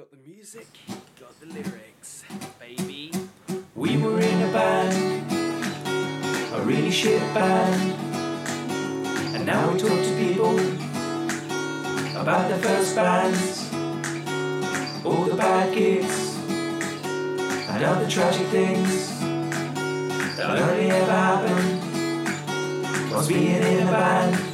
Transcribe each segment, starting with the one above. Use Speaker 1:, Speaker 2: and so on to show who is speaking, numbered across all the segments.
Speaker 1: got the music, got the lyrics, baby.
Speaker 2: We were in a band, a really shit band. And now we talk to people about their first bands, all the bad gigs, and other tragic things that only ever happened was being in a band.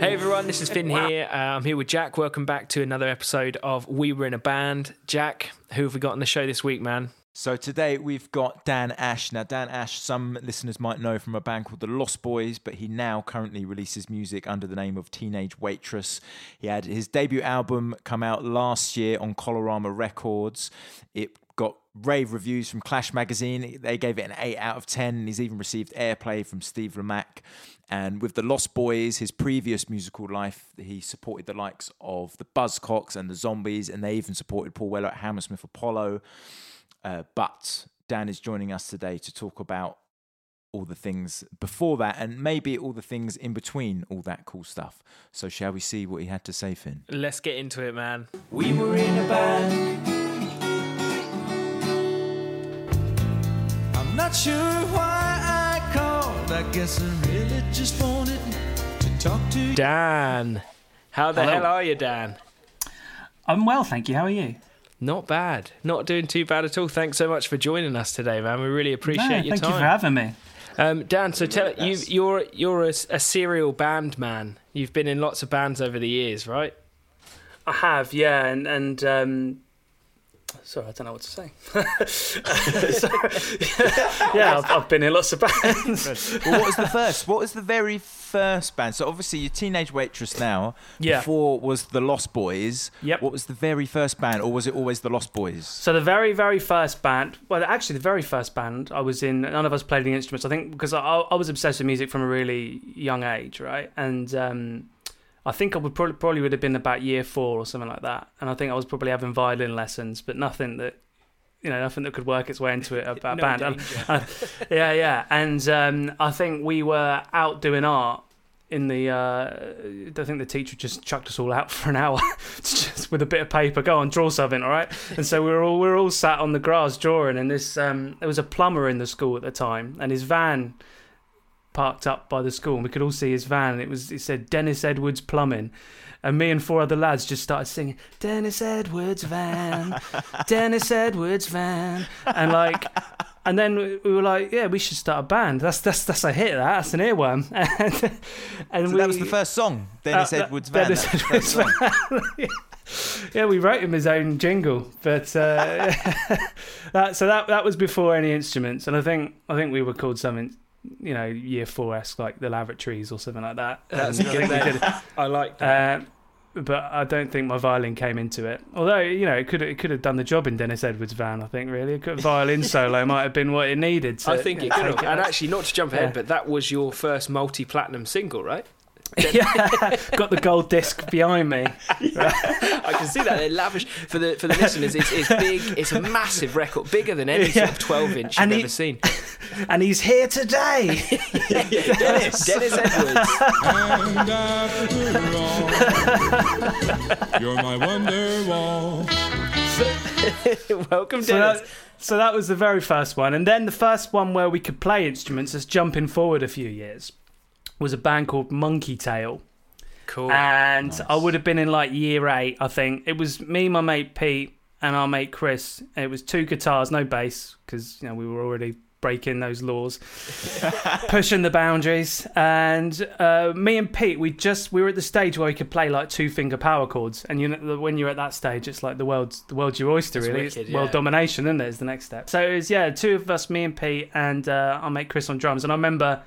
Speaker 1: Hey everyone, this is Finn here. Uh, I'm here with Jack. Welcome back to another episode of We Were in a Band. Jack, who have we got on the show this week, man?
Speaker 3: So today we've got Dan Ash. Now, Dan Ash, some listeners might know from a band called the Lost Boys, but he now currently releases music under the name of Teenage Waitress. He had his debut album come out last year on Colorama Records. It got rave reviews from Clash Magazine. They gave it an 8 out of 10. He's even received airplay from Steve Lamacq. And with the Lost Boys, his previous musical life, he supported the likes of the Buzzcocks and the Zombies, and they even supported Paul Weller at Hammersmith Apollo. Uh, but Dan is joining us today to talk about all the things before that and maybe all the things in between all that cool stuff. So, shall we see what he had to say, Finn?
Speaker 1: Let's get into it, man.
Speaker 2: We were in a band.
Speaker 4: Not sure why I called. I guess I really just wanted to talk to you.
Speaker 1: Dan. How the
Speaker 5: Hello.
Speaker 1: hell are you, Dan?
Speaker 5: I'm well, thank you. How are you?
Speaker 1: Not bad. Not doing too bad at all. Thanks so much for joining us today, man. We really appreciate
Speaker 5: No,
Speaker 1: your
Speaker 5: thank
Speaker 1: time.
Speaker 5: you for having me.
Speaker 1: Um, Dan, so tell you, you're you're a, a serial band man. You've been in lots of bands over the years, right?
Speaker 5: I have, yeah, and and um, sorry, I don't know what to say. Sorry. yeah, I've, I've been in lots of bands.
Speaker 3: well, what was the first? What was the very first band? So, obviously, you're Teenage Waitress now.
Speaker 5: Yeah.
Speaker 3: Before was the Lost Boys.
Speaker 5: Yep.
Speaker 3: What was the very first band, or was it always the Lost Boys?
Speaker 5: So the very, very first band, well, actually the very first band I was in, none of us played the instruments. I think because I, I was obsessed with music from a really young age, right? And um, I think I would probably, probably would have been about year four or something like that. And I think I was probably having violin lessons, but nothing that, you know, nothing that could work its way into it about
Speaker 1: No
Speaker 5: band. And- uh, yeah, yeah. And um, I think we were out doing art in the. Uh, I think the teacher just chucked us all out for an hour, just with a bit of paper. Go on, draw something, all right? And so we were all we were all sat on the grass drawing. And this um, there was a plumber in the school at the time, and his van parked up by the school, and we could all see his van. And it was it said Dennis Edwards Plumbing. And me and four other lads just started singing Dennis Edwards van, Dennis Edwards van, and like, and then we were like, yeah, we should start a band. That's that's that's a hit. That that's an earworm. And, and
Speaker 3: So
Speaker 5: we,
Speaker 3: that was the first song, Dennis
Speaker 5: Uh,
Speaker 3: Edwards Van.
Speaker 5: Dennis
Speaker 3: that was the first
Speaker 5: Edwards
Speaker 3: song.
Speaker 5: yeah, we wrote him his own jingle, but uh, that so that that was before any instruments, and I think I think we were called something, you know, year four esque like the lavatories or something like that.
Speaker 1: That's
Speaker 5: And
Speaker 1: good
Speaker 5: think we
Speaker 1: name.
Speaker 5: did-
Speaker 1: I like that.
Speaker 5: uh, but I don't think my violin came into it. Although you know, it could it could have done the job in Dennis Edwards' van. I think really, a violin solo might have been what it needed. To,
Speaker 1: I think it could have. And actually, not to jump ahead,
Speaker 5: Yeah.
Speaker 1: but that was your first multi-platinum single, right?
Speaker 5: Yeah, got the gold disc behind me.
Speaker 1: I can see that. They're lavish for the for the listeners. It's, it's big. It's a massive record, bigger than any sort of twelve inch you've
Speaker 5: he-
Speaker 1: ever seen.
Speaker 5: and he's here today.
Speaker 1: Dennis, Dennis Edwards.
Speaker 6: And after all, you're my wonder wall.
Speaker 1: Welcome,
Speaker 5: So
Speaker 1: Dennis.
Speaker 5: that, so that was the very first one, and then the first one where we could play instruments. is jumping forward a few years, was a band called Monkey Tail,
Speaker 1: cool.
Speaker 5: and I would have been in like year eight, I think. It was me, my mate Pete, and our mate Chris. It was two guitars, no bass, because you know we were already breaking those laws, pushing the boundaries. And uh, me and Pete, we just we were at the stage where we could play like two finger power chords. And you know, when you're at that stage, it's like the world's the world's your oyster,
Speaker 1: It's
Speaker 5: really.
Speaker 1: wicked,
Speaker 5: it's world domination, isn't it? Is the next step. So it was yeah, two of us, me and Pete, and uh, our mate Chris on drums. And I remember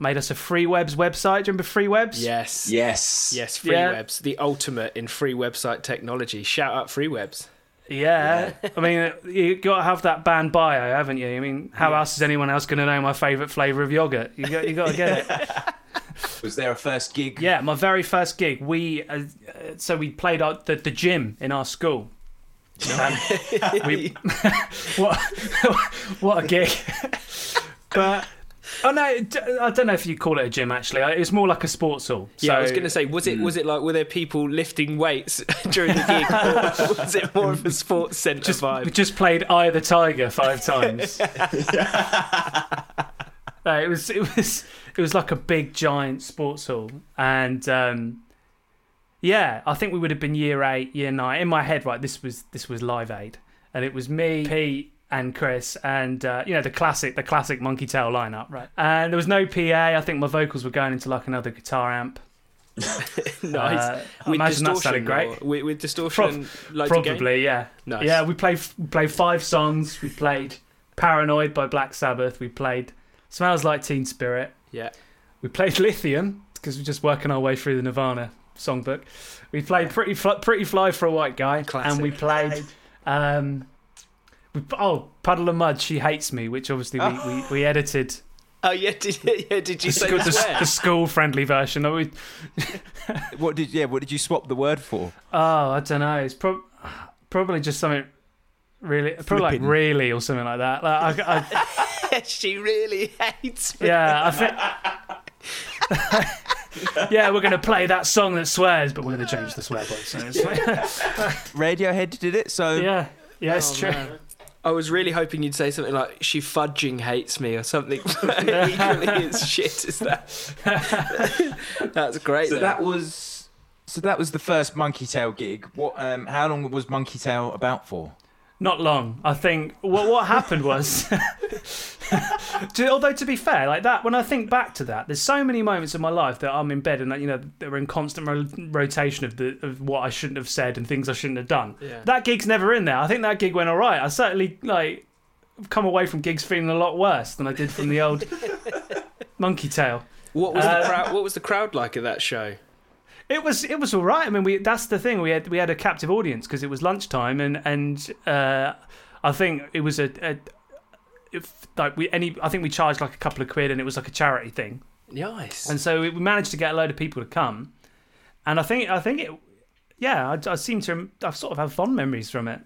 Speaker 5: made us a Free Webs website. Do you remember Free Webs?
Speaker 1: yes.
Speaker 2: Yes.
Speaker 1: Yes, free
Speaker 5: Yeah.
Speaker 1: webs, the ultimate in free website technology. Shout out free webs.
Speaker 5: Yeah, I mean, you got to have that band bio, haven't you? I mean, how else is anyone else going to know my favourite flavour of yogurt? You got, you got to get it.
Speaker 2: Was there a first gig?
Speaker 5: Yeah, my very first gig, we uh, uh, so we played at the, the gym in our school. Um, we, what what a gig! but Oh no, I don't know if you call it a gym. Actually, it was more like a sports hall.
Speaker 1: Yeah, I was going to say, was it was it like were there people lifting weights during the gig, or was it more of a sports centre
Speaker 5: just
Speaker 1: vibe?
Speaker 5: we just played Eye of the Tiger five times. No, it was it was it was like a big giant sports hall, and um, yeah, I think we would have been year eight, year nine. In my head, right, this was this was Live Aid, and it was me, Pete, and Chris, and uh, you know the classic the classic Monkey Tail lineup, right? And there was no PA. I think my vocals were going into like another guitar amp.
Speaker 1: nice.
Speaker 5: Uh, I imagine that sounded great.
Speaker 1: With, with distortion, of gain?
Speaker 5: Probably, yeah.
Speaker 1: Nice.
Speaker 5: Yeah, we played we played five songs. We played "Paranoid" by Black Sabbath. We played "Smells Like Teen Spirit."
Speaker 1: Yeah.
Speaker 5: We played "Lithium" because we're just working our way through the Nirvana songbook. We played "Pretty Fly, Pretty Fly for a White Guy,"
Speaker 1: Classic.
Speaker 5: and we played. Um, oh, "Puddle of Mudd." She hates me, which obviously we, we, ah. we edited
Speaker 1: Oh yeah, did yeah, did you
Speaker 5: the,
Speaker 1: say
Speaker 5: school,
Speaker 1: the
Speaker 5: the, the school-friendly version. Oh, we,
Speaker 3: What did yeah? What did you swap the word for?
Speaker 5: oh, I don't know. It's prob- probably just something really, probably like really or something like that. Like, I, I,
Speaker 1: she really hates me.
Speaker 5: Yeah, I think. yeah, we're going to play that song that swears, but we're going to change the swear words. So it's-
Speaker 3: Radiohead did it. So
Speaker 5: yeah, yeah, it's
Speaker 1: Oh,
Speaker 5: true.
Speaker 1: man. I was really hoping you'd say something like "she fudging hates me" or something equally as shit as that. That's great.
Speaker 3: so
Speaker 1: though.
Speaker 3: that was so that was the first Monkey Tail gig. What? Um, how long was Monkey Tail about for?
Speaker 5: Not long. I think what what happened was. to, although to be fair, like that, when I think back to that, there's so many moments in my life that I'm in bed and that you know they're in constant ro- rotation of the of what I shouldn't have said and things I shouldn't have done.
Speaker 1: Yeah.
Speaker 5: That gig's never in there. I think that gig went all right. I certainly like come away from gigs feeling a lot worse than I did from the old Monkey Tail.
Speaker 1: What was
Speaker 5: Uh,
Speaker 1: the crowd? What was the crowd like at that show?
Speaker 5: It was it was all right. I mean, we that's the thing. We had we had a captive audience because it was lunchtime, and and uh, I think it was a, a if like we any I think we charged like a couple of quid, and it was like a charity thing,
Speaker 1: Nice.
Speaker 5: and so we managed to get a load of people to come, and I think I think it. Yeah, I, I seem to. I sort of have fond memories from it.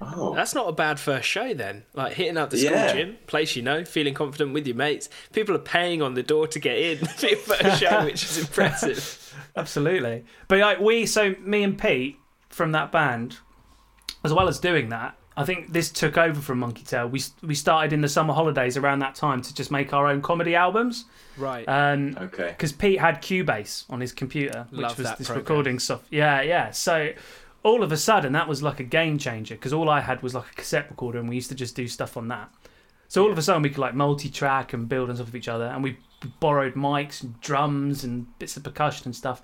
Speaker 2: Oh,
Speaker 1: That's not a bad first show then. Like hitting up the school
Speaker 2: Yeah.
Speaker 1: gym, place you know, feeling confident with your mates. People are paying on the door to get in for your first show, which is impressive.
Speaker 5: Absolutely. But like we, so me and Pete from that band, as well as doing that, I think this took over from Monkey Tail. We we started in the summer holidays around that time to just make our own comedy albums.
Speaker 1: Right.
Speaker 5: Um,
Speaker 2: okay.
Speaker 5: because Pete had Cubase on his computer, which
Speaker 1: Love
Speaker 5: was this
Speaker 1: program.
Speaker 5: recording soft. Yeah, yeah. So all of a sudden, that was like a game changer because all I had was like a cassette recorder, and we used to just do stuff on that. So all of a sudden, we could like multi-track and build on top of each other, and we borrowed mics and drums and bits of percussion and stuff.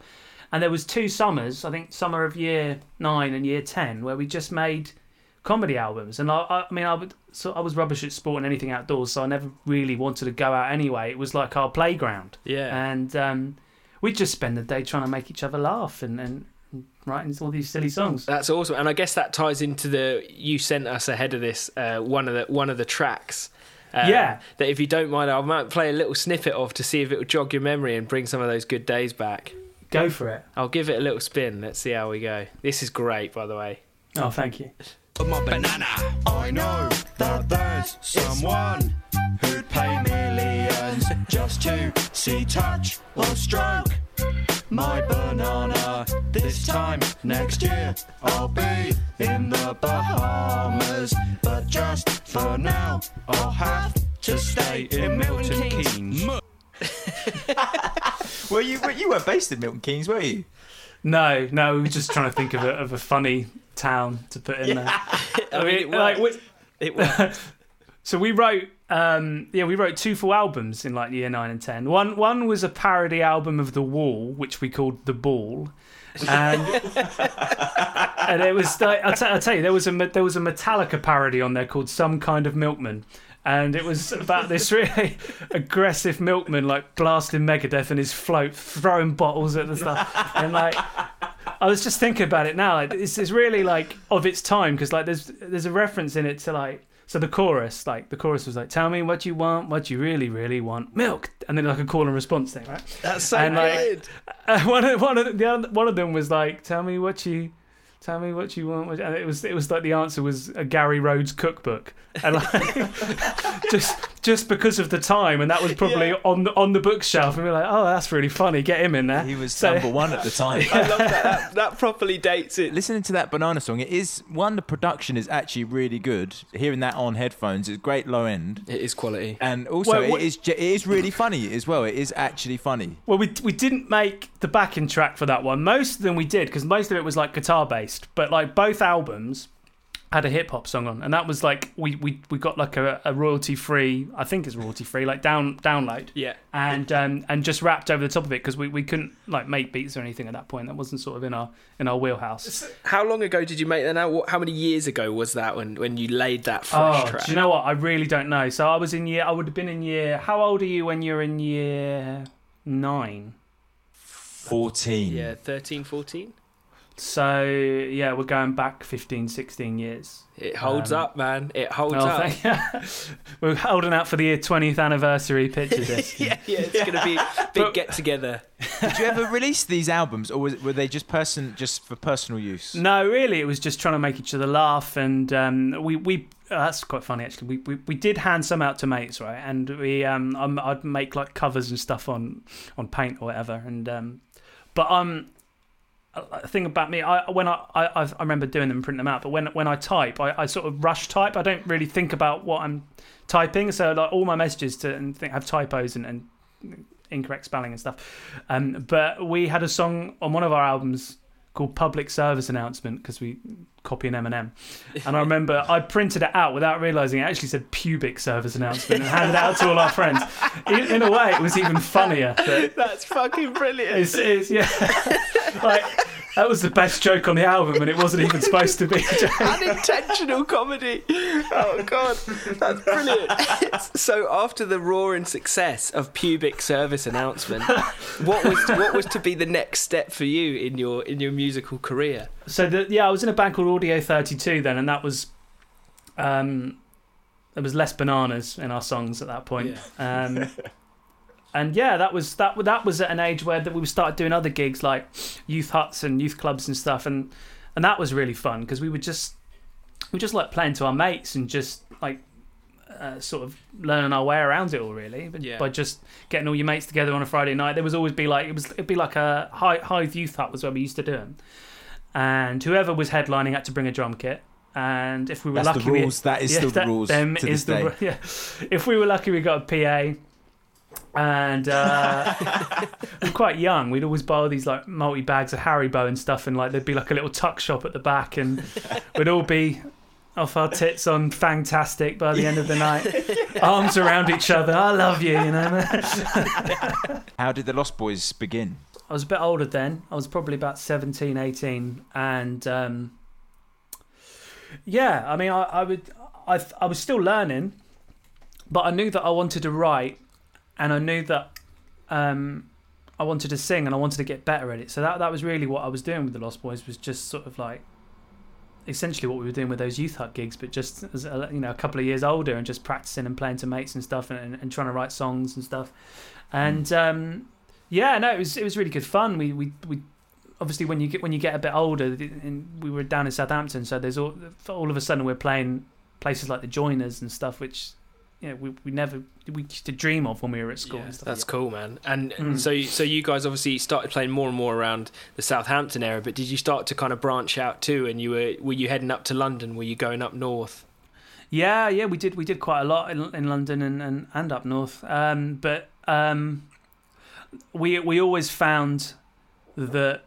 Speaker 5: And there was two summers, I think, summer of year nine and year ten, where we just made comedy albums. And I, I, I mean, I would, so I was rubbish at sport and anything outdoors, so I never really wanted to go out anyway. It was like our playground
Speaker 1: yeah.
Speaker 5: and um, we'd just spend the day trying to make each other laugh and, and, and writing all these silly songs.
Speaker 1: That's awesome, and I guess that ties into the you sent us ahead of this uh, one of the one of the tracks. um,
Speaker 5: Yeah.
Speaker 1: That if you don't mind, I might play a little snippet of to see if it will jog your memory and bring some of those good days back.
Speaker 5: Go for it.
Speaker 1: I'll give it a little spin. Let's see how we go. This is great, by the way.
Speaker 5: Oh, thank you.
Speaker 6: My banana. I know that there's someone who'd pay millions just to see, touch, or stroke my banana. This time next year, I'll be in the Bahamas. But just for now, I'll have to stay in Milton Keynes.
Speaker 3: Well, you you weren't based in Milton Keynes, were you?
Speaker 5: No, no, we were just trying to think of a, of a funny town to put in there.
Speaker 1: I mean, it
Speaker 5: like, we-
Speaker 1: It worked.
Speaker 5: so we wrote, um, yeah, we wrote two full albums in like year nine and ten. One, one was a parody album of The Wall, which we called The Ball, and and it was I'll, t- I'll tell you there was a there was a Metallica parody on there called Some Kind of Milkman. And it was about this really aggressive milkman, like blasting Megadeth in his float, throwing bottles at the stuff, and like I was just thinking about it now. Like this is really like of its time because like there's there's a reference in it to like so the chorus like the chorus was like tell me what you want, what you really really want, milk, and then like a call and response thing, right?
Speaker 1: That's so
Speaker 5: And, like,
Speaker 1: good.
Speaker 5: One of one of the one of them was like tell me what you. Tell me what you want, and it was it was like the answer was a Gary Rhodes cookbook, and like just just because of the time, and that was probably on the, on the bookshelf, and we are like, oh, that's really funny. Get him in there.
Speaker 3: He was
Speaker 5: So-
Speaker 3: number one at the time.
Speaker 1: I love that. that. That properly dates it.
Speaker 3: Listening to that banana song, it is one. The production is actually really good. Hearing that on headphones is great low end,
Speaker 1: It is quality.
Speaker 3: and also
Speaker 5: Well, what-
Speaker 3: it is ge- it is really funny as well. It is actually funny.
Speaker 5: Well, we we didn't make the backing track for that one. Most of them we did because most of it was like guitar based. But like both albums had a hip hop song on, and that was like we we, we got like a, a royalty free. I think it's royalty free, like down download,
Speaker 1: Yeah.
Speaker 5: and um and just rapped over the top of it because we, we couldn't like make beats or anything at that point. That wasn't sort of in our in our wheelhouse.
Speaker 1: How long ago did you make that? Now, What- how many years ago was that when when you laid that fresh
Speaker 5: Oh,
Speaker 1: track?
Speaker 5: do you know what? I really don't know. So I was in year. I would have been in year. How old are you when you're in year nine?
Speaker 3: Fourteen.
Speaker 1: yeah, 13, 14?
Speaker 5: So yeah, we're going back 15, 16 years.
Speaker 1: It holds
Speaker 5: Um,
Speaker 1: up, man. It holds
Speaker 5: Oh,
Speaker 1: up.
Speaker 5: thank. We're holding out for the year 20th anniversary picture disc.
Speaker 1: yeah, yeah, it's gonna be a big
Speaker 5: But-
Speaker 1: get together.
Speaker 3: Did you ever release these albums, or was, were they just person just for personal use?
Speaker 5: No, really, it was just trying to make each other laugh, and um, we we uh, that's quite funny actually. We, we we did hand some out to mates, right? And we um um, I'd make like covers and stuff on on paint or whatever, and um, but um. Thing about me, I when I, I I remember doing them printing them out, but when when I type, I, I sort of rush type. I don't really think about what I'm typing, so like all my messages to and think, have typos and, and incorrect spelling and stuff. Um, but we had a song on one of our albums called "Public Service Announcement" because we copy an Eminem, and I remember I printed it out without realizing it actually said "pubic service announcement" and handed it out to all our friends. In, in a way, it was even funnier. That
Speaker 1: That's fucking brilliant.
Speaker 5: it's, it's yeah, like that was the best joke on the album, and it wasn't even supposed to be. a joke.
Speaker 1: Unintentional comedy. Oh god, that's brilliant. so after the roaring success of pubic service announcement, what was what was to be the next step for you in your in your musical career?
Speaker 5: So the, yeah, I was in a band called Audio Thirty Two then, and that was um, there was less bananas in our songs at that point. Um, and yeah, that was that. That was at an age where that we started doing other gigs like youth huts and youth clubs and stuff, and and that was really fun because we were just we just like playing to our mates and just like. Uh, sort of learning our way around it all, really, but
Speaker 1: Yeah.
Speaker 5: by just getting all your mates together on a Friday night. There was always be like it was it'd be like a high Hythe Youth Hut was where we used to do them, and whoever was headlining had to bring a drum kit. And if we were
Speaker 3: That's
Speaker 5: lucky,
Speaker 3: the
Speaker 5: we-
Speaker 3: That is
Speaker 5: yeah,
Speaker 3: still the
Speaker 5: that-
Speaker 3: rules
Speaker 5: them
Speaker 3: to
Speaker 5: is
Speaker 3: this
Speaker 5: the
Speaker 3: day.
Speaker 5: yeah. If we were lucky, we got a PA, and uh, we're quite young. We'd always borrow these like multi bags of Haribo and stuff, and like there'd be like a little tuck shop at the back, and we'd all be off our tits on fantastic by the end of the night, arms around each other. I love you, you know.
Speaker 3: How did the Lost Boys begin?
Speaker 5: I was a bit older then. I was probably about 17, 18. And um, yeah, I mean, I, I would, I, I was still learning, but I knew that I wanted to write, and I knew that um, I wanted to sing, and I wanted to get better at it. So that that was really what I was doing with the Lost Boys was just sort of like essentially what we were doing with those youth hut gigs, but just as a, you know a couple of years older and just practicing and playing to mates and stuff, and, and trying to write songs and stuff. And um, yeah, no, it was it was really good fun. We we we obviously when you get when you get a bit older, and we were down in Southampton, so there's all all of a sudden we're playing places like the Joiners and stuff, which know we, we never we used to dream of when we were at school.
Speaker 1: Yeah,
Speaker 5: and stuff
Speaker 1: that's
Speaker 5: like
Speaker 1: cool, man. And
Speaker 5: Mm.
Speaker 1: so, you- so you guys obviously started playing more and more around the Southampton area. But did you start to kind of branch out too? And you were were you heading up to London? Were you going up north?
Speaker 5: Yeah, yeah, we did. We did quite a lot in, in London and, and, and up north. Um, but um, we we always found that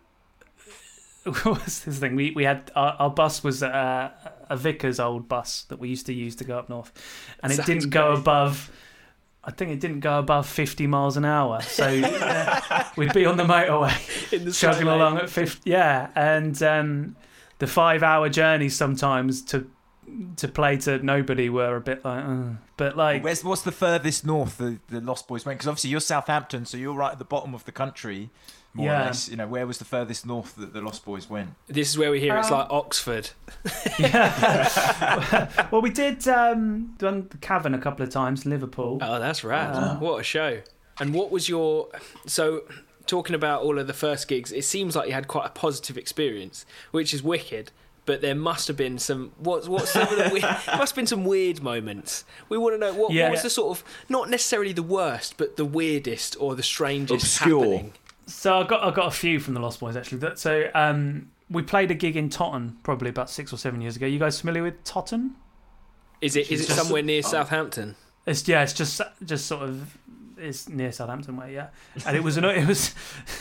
Speaker 5: what was this thing? We we had our, our bus was a, a vicar's old bus that we used to use to go up north, and it
Speaker 1: Sounds
Speaker 5: didn't go
Speaker 1: great.
Speaker 5: above. I think it didn't go above fifty miles an hour, so uh, we'd be on the motorway
Speaker 1: In the
Speaker 5: chugging
Speaker 1: slow
Speaker 5: along at 50 yeah and um, the five hour journeys sometimes to to play to nobody were a bit like uh, but like
Speaker 3: Where's, what's the furthest north the, the Lost Boys went? Because obviously you're Southampton, so you're right at the bottom of the country, more or
Speaker 5: Yeah.
Speaker 3: less. You know, where was the furthest north that the Lost Boys went?
Speaker 1: This is where we hear it's
Speaker 5: Um,
Speaker 1: like Oxford.
Speaker 5: yeah well we did um done the cavern a couple of times Liverpool
Speaker 1: Oh, that's rad!
Speaker 5: Uh,
Speaker 1: what a show! And what was your so? Talking about all of the first gigs, it seems like you had quite a positive experience, which is wicked. but there must have been some. What what's some of the weird, must have been some weird moments. We want to know what,
Speaker 5: Yeah.
Speaker 1: what was the sort of not necessarily the worst, but the weirdest or the strangest
Speaker 3: Obscure.
Speaker 1: happening.
Speaker 5: So I got I got a few from the Lost Boys actually. That- So um, we played a gig in Totton probably about six or seven years ago. You guys familiar with Totton?
Speaker 1: Is it is it
Speaker 5: Just-
Speaker 1: somewhere near Southampton?
Speaker 5: It's yeah, it's just just sort of it's near Southampton way, yeah. And it was an it was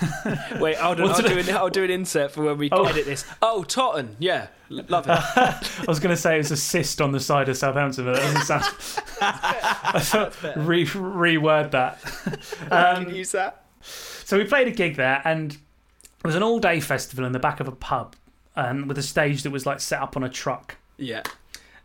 Speaker 1: Wait, I'll do, I'll, do an, I'll do an insert for when we
Speaker 5: Oh.
Speaker 1: edit this. Oh, Totton, yeah, love it.
Speaker 5: I was going to say it was a cyst on the side of Southampton, but that doesn't sound. I thought re reword that.
Speaker 1: Can
Speaker 5: Um,
Speaker 1: you use that?
Speaker 5: So we played a gig there, and it was an all-day festival in the back of a pub, um, with a stage that was like set up on a truck.
Speaker 1: Yeah.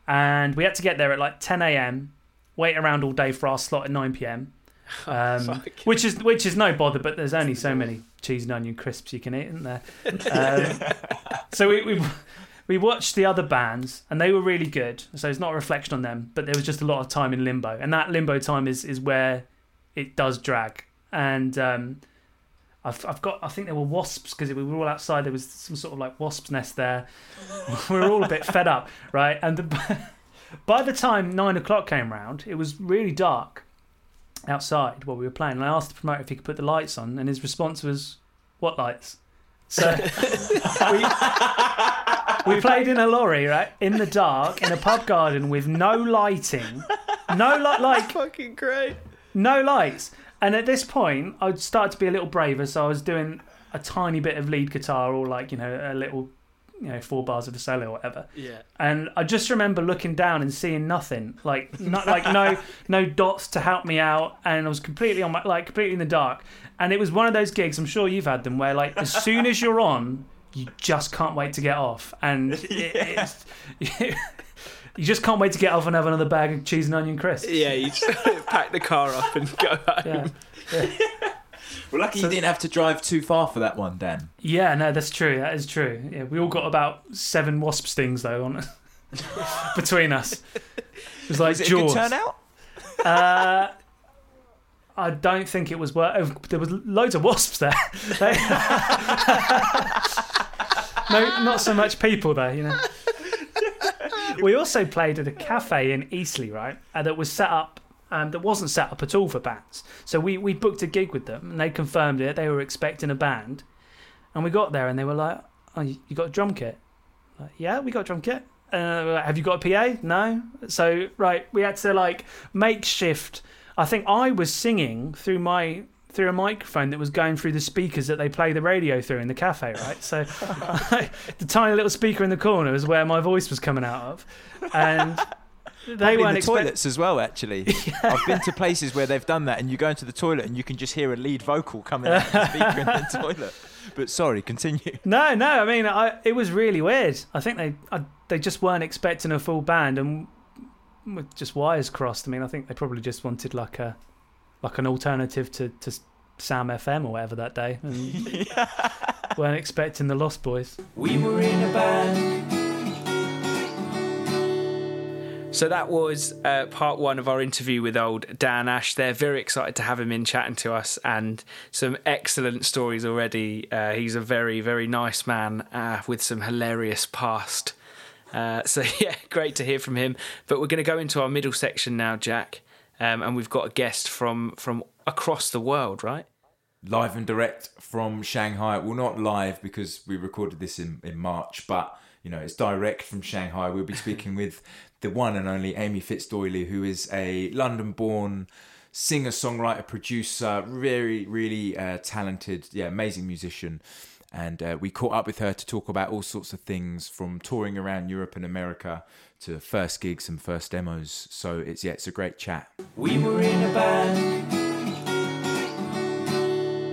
Speaker 5: And we had to get there at like 10 a.m. Wait around all day for our slot at 9 p.m. Um,
Speaker 1: Fuck.
Speaker 5: which is which is no bother, but there's only so many cheese and onion crisps you can eat, isn't there? Um, so we, we we watched the other bands, and they were really good. So it's not a reflection on them, but there was just a lot of time in limbo, and that limbo time is is where it does drag. And um, I've I've got I think there were wasps because we were all outside. There was some sort of like wasp's nest there. we were all a bit fed up, right? And the, by the time nine o'clock came round, it was really dark outside while we were playing. And I asked the promoter if he could put the lights on, and his response was, "What lights?" So we, we played in a lorry, right, in the dark, in a pub garden with no lighting, no light, like
Speaker 1: Fucking great.
Speaker 5: no lights. And at this point, I'd start to be a little braver, so I was doing a tiny bit of lead guitar or like you know a little, you know, four bars of a solo or whatever.
Speaker 1: Yeah.
Speaker 5: And I just remember looking down and seeing nothing, like not like no no dots to help me out, and I was completely on my like completely in the dark. And it was one of those gigs. I'm sure you've had them where like as soon as you're on, you just can't wait to get off, and it, it's. You just can't wait to get off and have another bag of cheese and onion crisps.
Speaker 1: Yeah, you just pack the car up and go home.
Speaker 5: Yeah.
Speaker 3: We're lucky you didn't have to drive too far for that one, Dan.
Speaker 5: Yeah, no, that's true. That is true. Yeah, we all got about seven wasp stings though on between us. It was like
Speaker 3: Was it a
Speaker 5: Jaws.
Speaker 3: good turnout?
Speaker 5: Uh, I don't think it was worth. There was loads of wasps there. No, not so much people there. You know. We also played at a cafe in Eastleigh, right? Uh, that was set up. Um, that wasn't set up at all for bands. So we, we booked a gig with them, and they confirmed it. They were expecting a band, and we got there, and they were like, "Oh, you got a drum kit?" Like, yeah, we got a drum kit. Uh, have you got a PA? No. So right, we had to like makeshift. I think I was singing through my through a microphone that was going through the speakers that they play the radio through in the cafe, right? So the tiny little speaker in the corner is where my voice was coming out of, and they
Speaker 3: Probably in
Speaker 5: weren't
Speaker 3: the
Speaker 5: expecting.
Speaker 3: toilets as well. Actually, I've been to places where they've done that, and you go into the toilet and you can just hear a lead vocal coming out of the speaker in the toilet. But sorry, continue.
Speaker 5: No, no. I mean, I, it was really weird. I think they I, they just weren't expecting a full band, and with just wires crossed. I mean, I think they probably just wanted like a like an alternative to to Sam FM or whatever that day, and weren't expecting the Lost Boys.
Speaker 2: We were in a band.
Speaker 1: So that was uh, part one of our interview with old Dan Ash. They're very excited to have him in chatting to us and some excellent stories already. Uh, he's a very, very nice man uh, with some hilarious past. Uh, so, yeah, great to hear from him. But we're going to go into our middle section now, Jack. Um, and we've got a guest from, from across the world, right?
Speaker 3: live and direct from Shanghai. Well, not live because we recorded this in, in March, but you know, it's direct from Shanghai. We'll be speaking with the one and only Amy Fitzdoyley, who is a London born singer, songwriter, producer, very, really uh, talented, yeah, amazing musician. And uh, we caught up with her to talk about all sorts of things from touring around Europe and America to first gigs and first demos. So it's yeah, it's a great chat.
Speaker 2: We were in a band.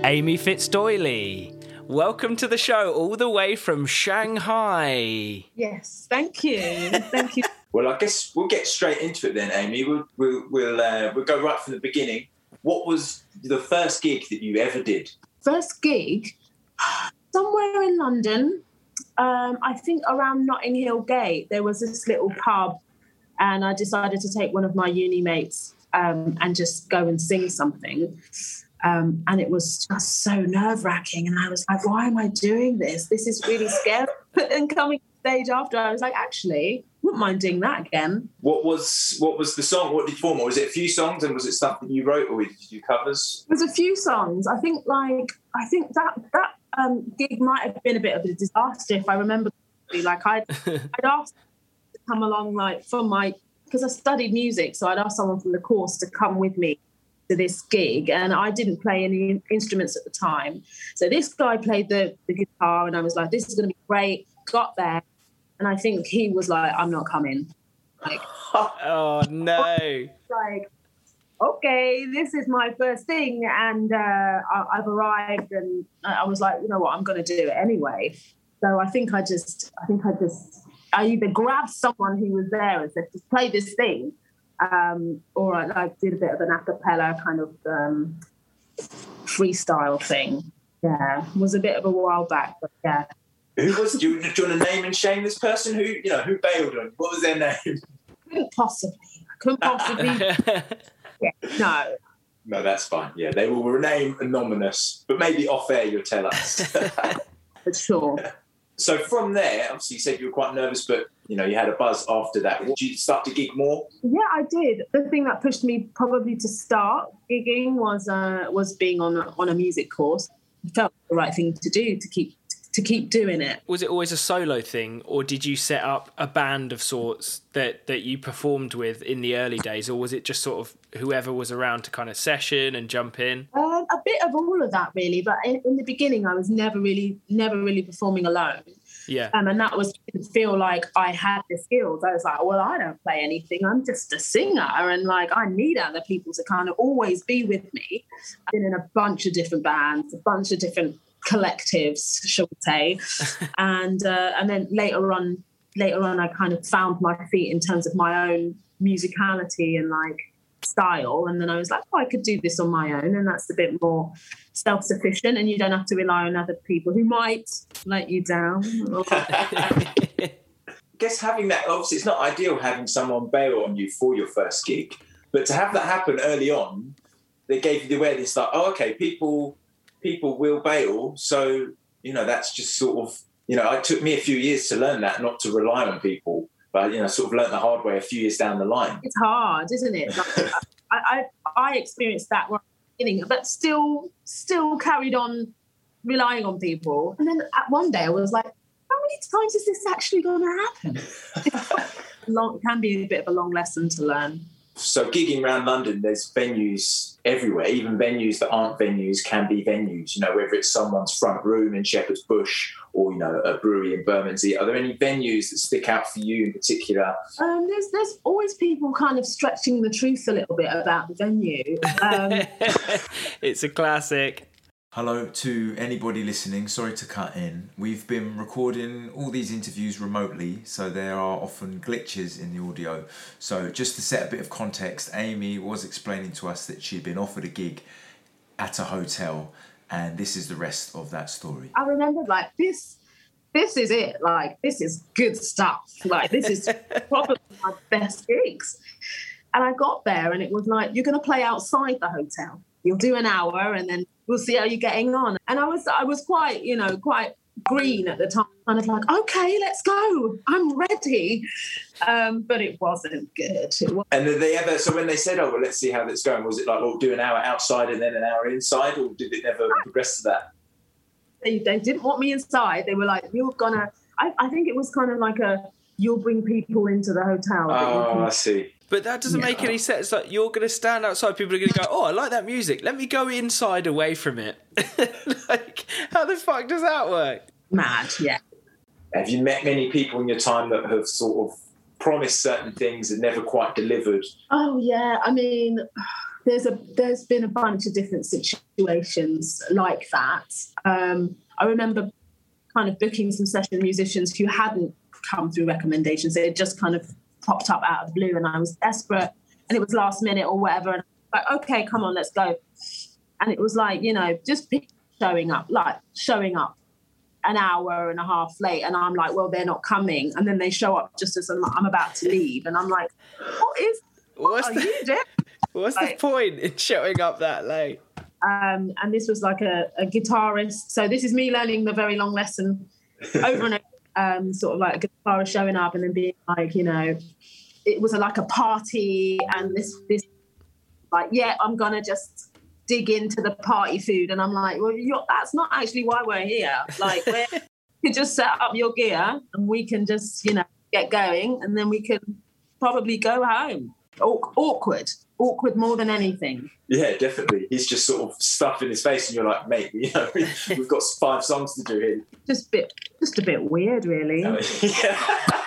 Speaker 1: Amy Fitzdoyley. Welcome to the show, all the way from Shanghai.
Speaker 7: Yes, thank you. Thank you.
Speaker 8: Well, I guess we'll get straight into it then, Amy. We'll we'll we'll, uh, we'll go right from the beginning. What was the first gig that you ever did?
Speaker 7: First gig, somewhere in London, um, I think around Notting Hill Gate, there was this little pub, and I decided to take one of my uni mates um, and just go and sing something. Um, and it was just so nerve wracking. And I was like, why am I doing this? This is really scary. But then coming stage after, I was like, actually, wouldn't mind doing that again.
Speaker 3: What was what was the song? What did you form? Was it a few songs, and was it stuff that you wrote, or did you do covers?
Speaker 7: There's a few songs. I think like I think that that um, gig might have been a bit of a disaster if I remember. Like I'd I'd asked to come along like from my because I studied music, so I'd asked someone from the course to come with me to this gig, and I didn't play any instruments at the time. So this guy played the, the guitar, and I was like, "This is going to be great." Got there, and I think he was like, "I'm not coming." Like
Speaker 1: Oh no.
Speaker 7: like, okay, this is my first thing, and uh, I, I've arrived, and I I was like, you know what, I'm going to do it anyway. So I think I just, I think I just, I either grabbed someone who was there and said, just play this thing, um, or I like did a bit of an a cappella kind of um, freestyle thing. Yeah, it was a bit of a while back, but yeah.
Speaker 3: Who was? Do you, do you want to name and shame this person? Who you know? Who bailed on? What was their name?
Speaker 7: Couldn't possibly, couldn't possibly, yeah, no.
Speaker 3: No, that's fine. Yeah, they will remain anonymous, but maybe off air you'll tell us.
Speaker 7: For sure.
Speaker 3: so from there, obviously you said you were quite nervous, but you know you had a buzz after that. Did you start to gig more?
Speaker 7: Yeah, I did. The thing that pushed me probably to start gigging was uh, was being on a, on a music course. It felt the right thing to do to keep to keep doing it.
Speaker 1: Was it always a solo thing, or did you set up a band of sorts that that you performed with in the early days, or was it just sort of whoever was around to kind of session and jump in?
Speaker 7: Um, a bit of all of that, really. But in, in the beginning, I was never really never really performing alone.
Speaker 1: Yeah.
Speaker 7: Um, and that was feel like I had the skills. I was like, well, I don't play anything. I'm just a singer, and like I need other people to kind of always be with me. I've been in a bunch of different bands, a bunch of different collectives, shall we say, and uh, and then later on, later on, I kind of found my feet in terms of my own musicality and like style, and then I was like, oh, I could do this on my own, and that's a bit more self-sufficient, and you don't have to rely on other people who might let you down.
Speaker 3: I guess having that obviously it's not ideal having someone bail on you for your first gig, but to have that happen early on, they gave you the awareness like, oh, okay, people people will bail, so you know that's just sort of you know it took me a few years to learn that, not to rely on people, but you know sort of learned the hard way a few years down the line.
Speaker 7: it's hard, isn't it? Like, I, I I experienced that right at the beginning, but still still carried on relying on people. And then at one day I was like, how many times is this actually going to happen? long, it can be a bit of a long lesson to learn.
Speaker 3: So gigging around London, there's venues everywhere. Even venues that aren't venues can be venues. You know, whether it's someone's front room in Shepherd's Bush or you know a brewery in Bermondsey. Are there any venues that stick out for you in particular?
Speaker 7: Um, there's there's always people kind of stretching the truth a little bit about the venue. Um,
Speaker 1: it's a classic.
Speaker 9: Hello to anybody listening. Sorry to cut in. We've been recording all these interviews remotely, so there are often glitches in the audio. So, just to set a bit of context, Amy was explaining to us that she'd been offered a gig at a hotel, and this is the rest of that story.
Speaker 7: I remember like this this is it like this is good stuff like this is probably my best gigs and I got there and it was like you're going to play outside the hotel you'll do an hour and then we'll see how you're getting on and I was I was quite you know quite green at the time kind of like okay let's go I'm ready um, but it wasn't good it was
Speaker 3: And did they ever? So when they said, "Oh, well, let's see how that's going," was it like, "Well, do an hour outside and then an hour inside," or did it never progress to that?
Speaker 7: they, they didn't want me inside they were like you're gonna I, I think it was kind of like a you'll bring people into the hotel
Speaker 3: Oh, I see.
Speaker 1: But that doesn't make any sense. Like you're going to stand outside, people are going to go, "Oh, I like that music. Let me go inside, away from it." like, how the fuck does that work?
Speaker 7: mad yeah
Speaker 3: Have you met many people in your time that have sort of promised certain things and never quite delivered?
Speaker 7: Oh yeah, I mean, there's a there's been a bunch of different situations like that. Um, I remember kind of booking some session musicians who hadn't come through recommendations; they had just kind of popped up out of blue, and I was desperate, and it was last minute or whatever. And I was like, okay, come on, let's go. And it was like, you know, just showing up, like showing up an hour and a half late, and I'm like, well, they're not coming, and then they show up just as I'm, I'm about to leave, and I'm like, what is
Speaker 1: What's
Speaker 7: are
Speaker 1: the,
Speaker 7: you doing?
Speaker 1: what's the point in showing up that late?
Speaker 7: um, and this was like a, a guitarist. So this is me learning the very long lesson over and over. um, sort of like a guitarist showing up and then being like, you know, it was like a party and this this like, yeah, I'm gonna just dig into the party food, and I'm like, well, you're, that's not actually why we're here. Like, we're you just set up your gear and we can just, you know, get going, and then we can probably go home. Aw- awkward, awkward more than anything.
Speaker 8: Yeah, definitely. He's just sort of stuff in his face, and you're like, mate, you know, we've got five songs to do here.
Speaker 7: Just a bit, just a bit weird, really.
Speaker 8: yeah.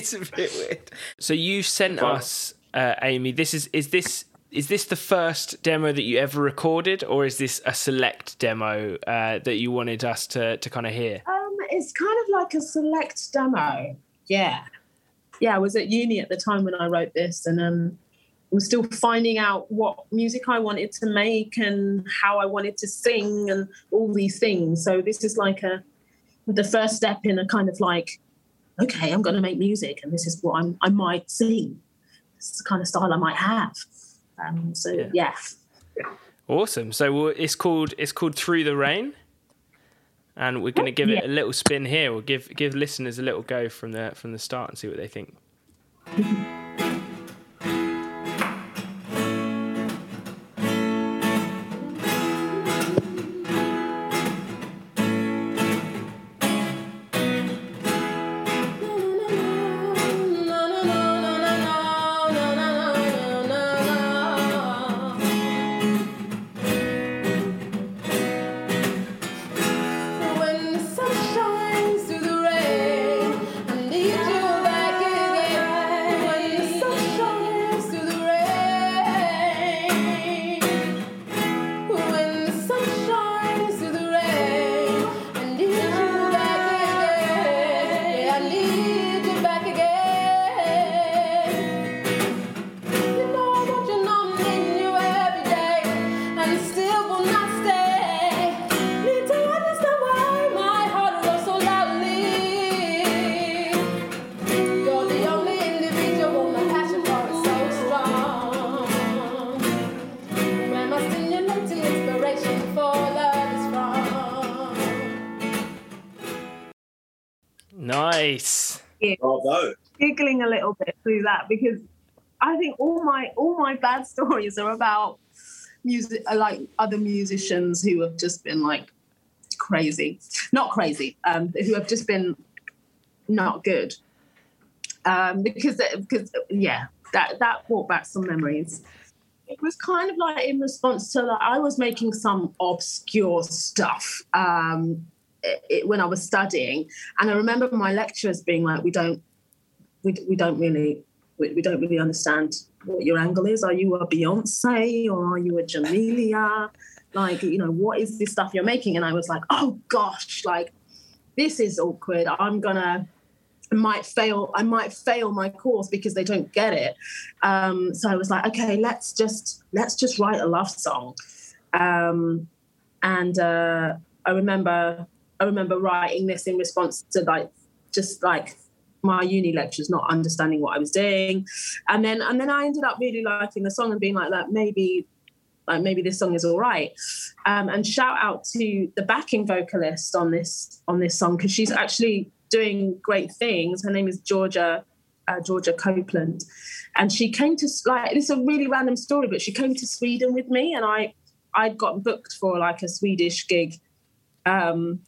Speaker 1: It's a bit weird. So you sent
Speaker 8: Well-
Speaker 1: us, uh, Amy. This is is this is this the first demo that you ever recorded, or is this a select demo uh, that you wanted us to to kind of hear?
Speaker 7: Um, it's kind of like a select demo. Yeah. Yeah, I was at uni at the time when I wrote this and um was still finding out what music I wanted to make and how I wanted to sing and all these things. So this is like a the first step in a kind of like, okay, I'm gonna make music and this is what I'm I might sing. This is the kind of style I might have. Um, so
Speaker 1: Yeah.
Speaker 7: yeah.
Speaker 1: Awesome. So it's called it's called Through the Rain, and we're going to give it a little spin here. We'll give give listeners a little go from the from the start and see what they think.
Speaker 8: Bravo.
Speaker 7: giggling a little bit through that because I think all my all my bad stories are about music, like other musicians who have just been like crazy, not crazy, um, who have just been not good. Um, because because yeah, that that brought back some memories. It was kind of like in response to that I was making some obscure stuff um, it, it- when I was studying, and I remember my lecturers being like, "We don't we, we don't really we, we don't really understand what your angle is. Are you a Beyonce or are you a Jamelia? Like, you know, what is this stuff you're making? And I was like, oh gosh, like this is awkward. I'm gonna I might fail. I might fail my course because they don't get it. Um, so I was like, okay, let's just let's just write a love song. Um, and uh, I remember I remember writing this in response to like just like my uni lectures not understanding what I was doing, and then and then I ended up really liking the song and being like, like maybe like maybe this song is all right. Um, and shout out to the backing vocalist on this on this song because she's actually doing great things. Her name is Georgia uh, Georgia Copeland, and she came to like this is a really random story, but she came to Sweden with me, and I I got booked for like a Swedish gig. Um,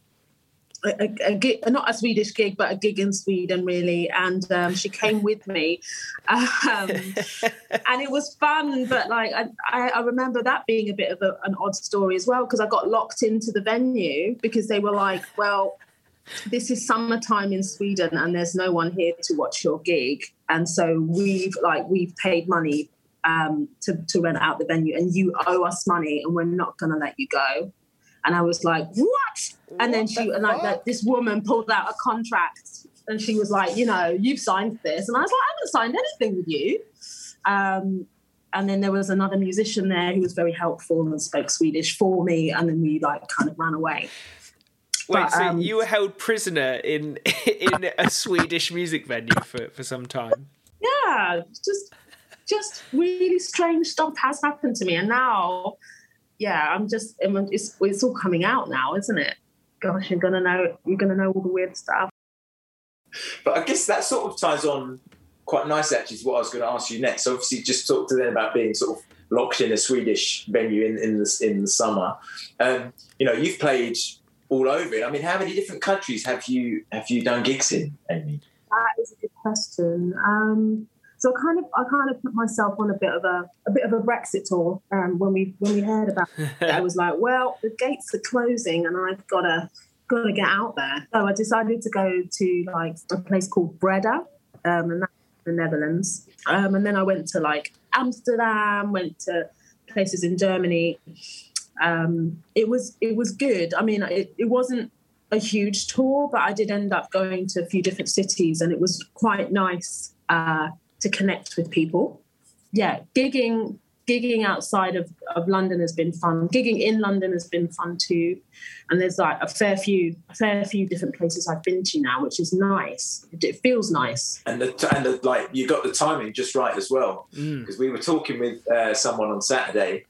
Speaker 7: a, a, gig, not a Swedish gig, but a gig in Sweden, really. And um, she came with me, um, and it was fun. But like, I, I, I remember that being a bit of a, an odd story as well because I got locked into the venue because they were like, "Well, this is summertime in Sweden, and there's no one here to watch your gig, and so we've like we've paid money." Um, to, to rent out the venue, and you owe us money, and we're not going to let you go. And I was like, "What?" And then she and like that, this woman pulled out a contract, and she was like, "You know, you've signed this," and I was like, "I haven't signed anything with you." Um, and then there was another musician there who was very helpful and spoke Swedish for me, and then we like kind of ran away.
Speaker 1: Wait,
Speaker 7: But,
Speaker 1: so
Speaker 7: um,
Speaker 1: you were held prisoner in in a Swedish music venue for, for some time?
Speaker 7: yeah, just just really strange stuff has happened to me, and now, yeah, I'm just it's it's all coming out now, isn't it? gosh, you're gonna know you're gonna know all the weird stuff.
Speaker 3: But I guess that sort of ties on quite nice actually to what I was going to ask you next. So obviously, just talk to them about being sort of locked in a Swedish venue in in the in the summer. Um, you know, you've played all over it. I mean, how many different countries have you have you done gigs in, Amy?
Speaker 7: That is a good question. Um, so I kind of I kind of put myself on a bit of a a bit of a Brexit tour um, when we when we heard about it. I was like, well, the gates are closing and I've got to got to get out there. So I decided to go to like a place called Breda, um, and that's in the Netherlands. Um, and then I went to like Amsterdam, went to places in Germany. Um, it was it was good. I mean, it, it wasn't a huge tour, but I did end up going to a few different cities, and it was quite nice uh, to connect with people. Yeah, gigging gigging outside of, of London has been fun. Gigging in London has been fun too. And there's like a fair few a fair few different places I've been to now, which is nice. It, it feels nice.
Speaker 3: And the and the, like you got the timing just right as well because we were talking with uh, someone on Saturday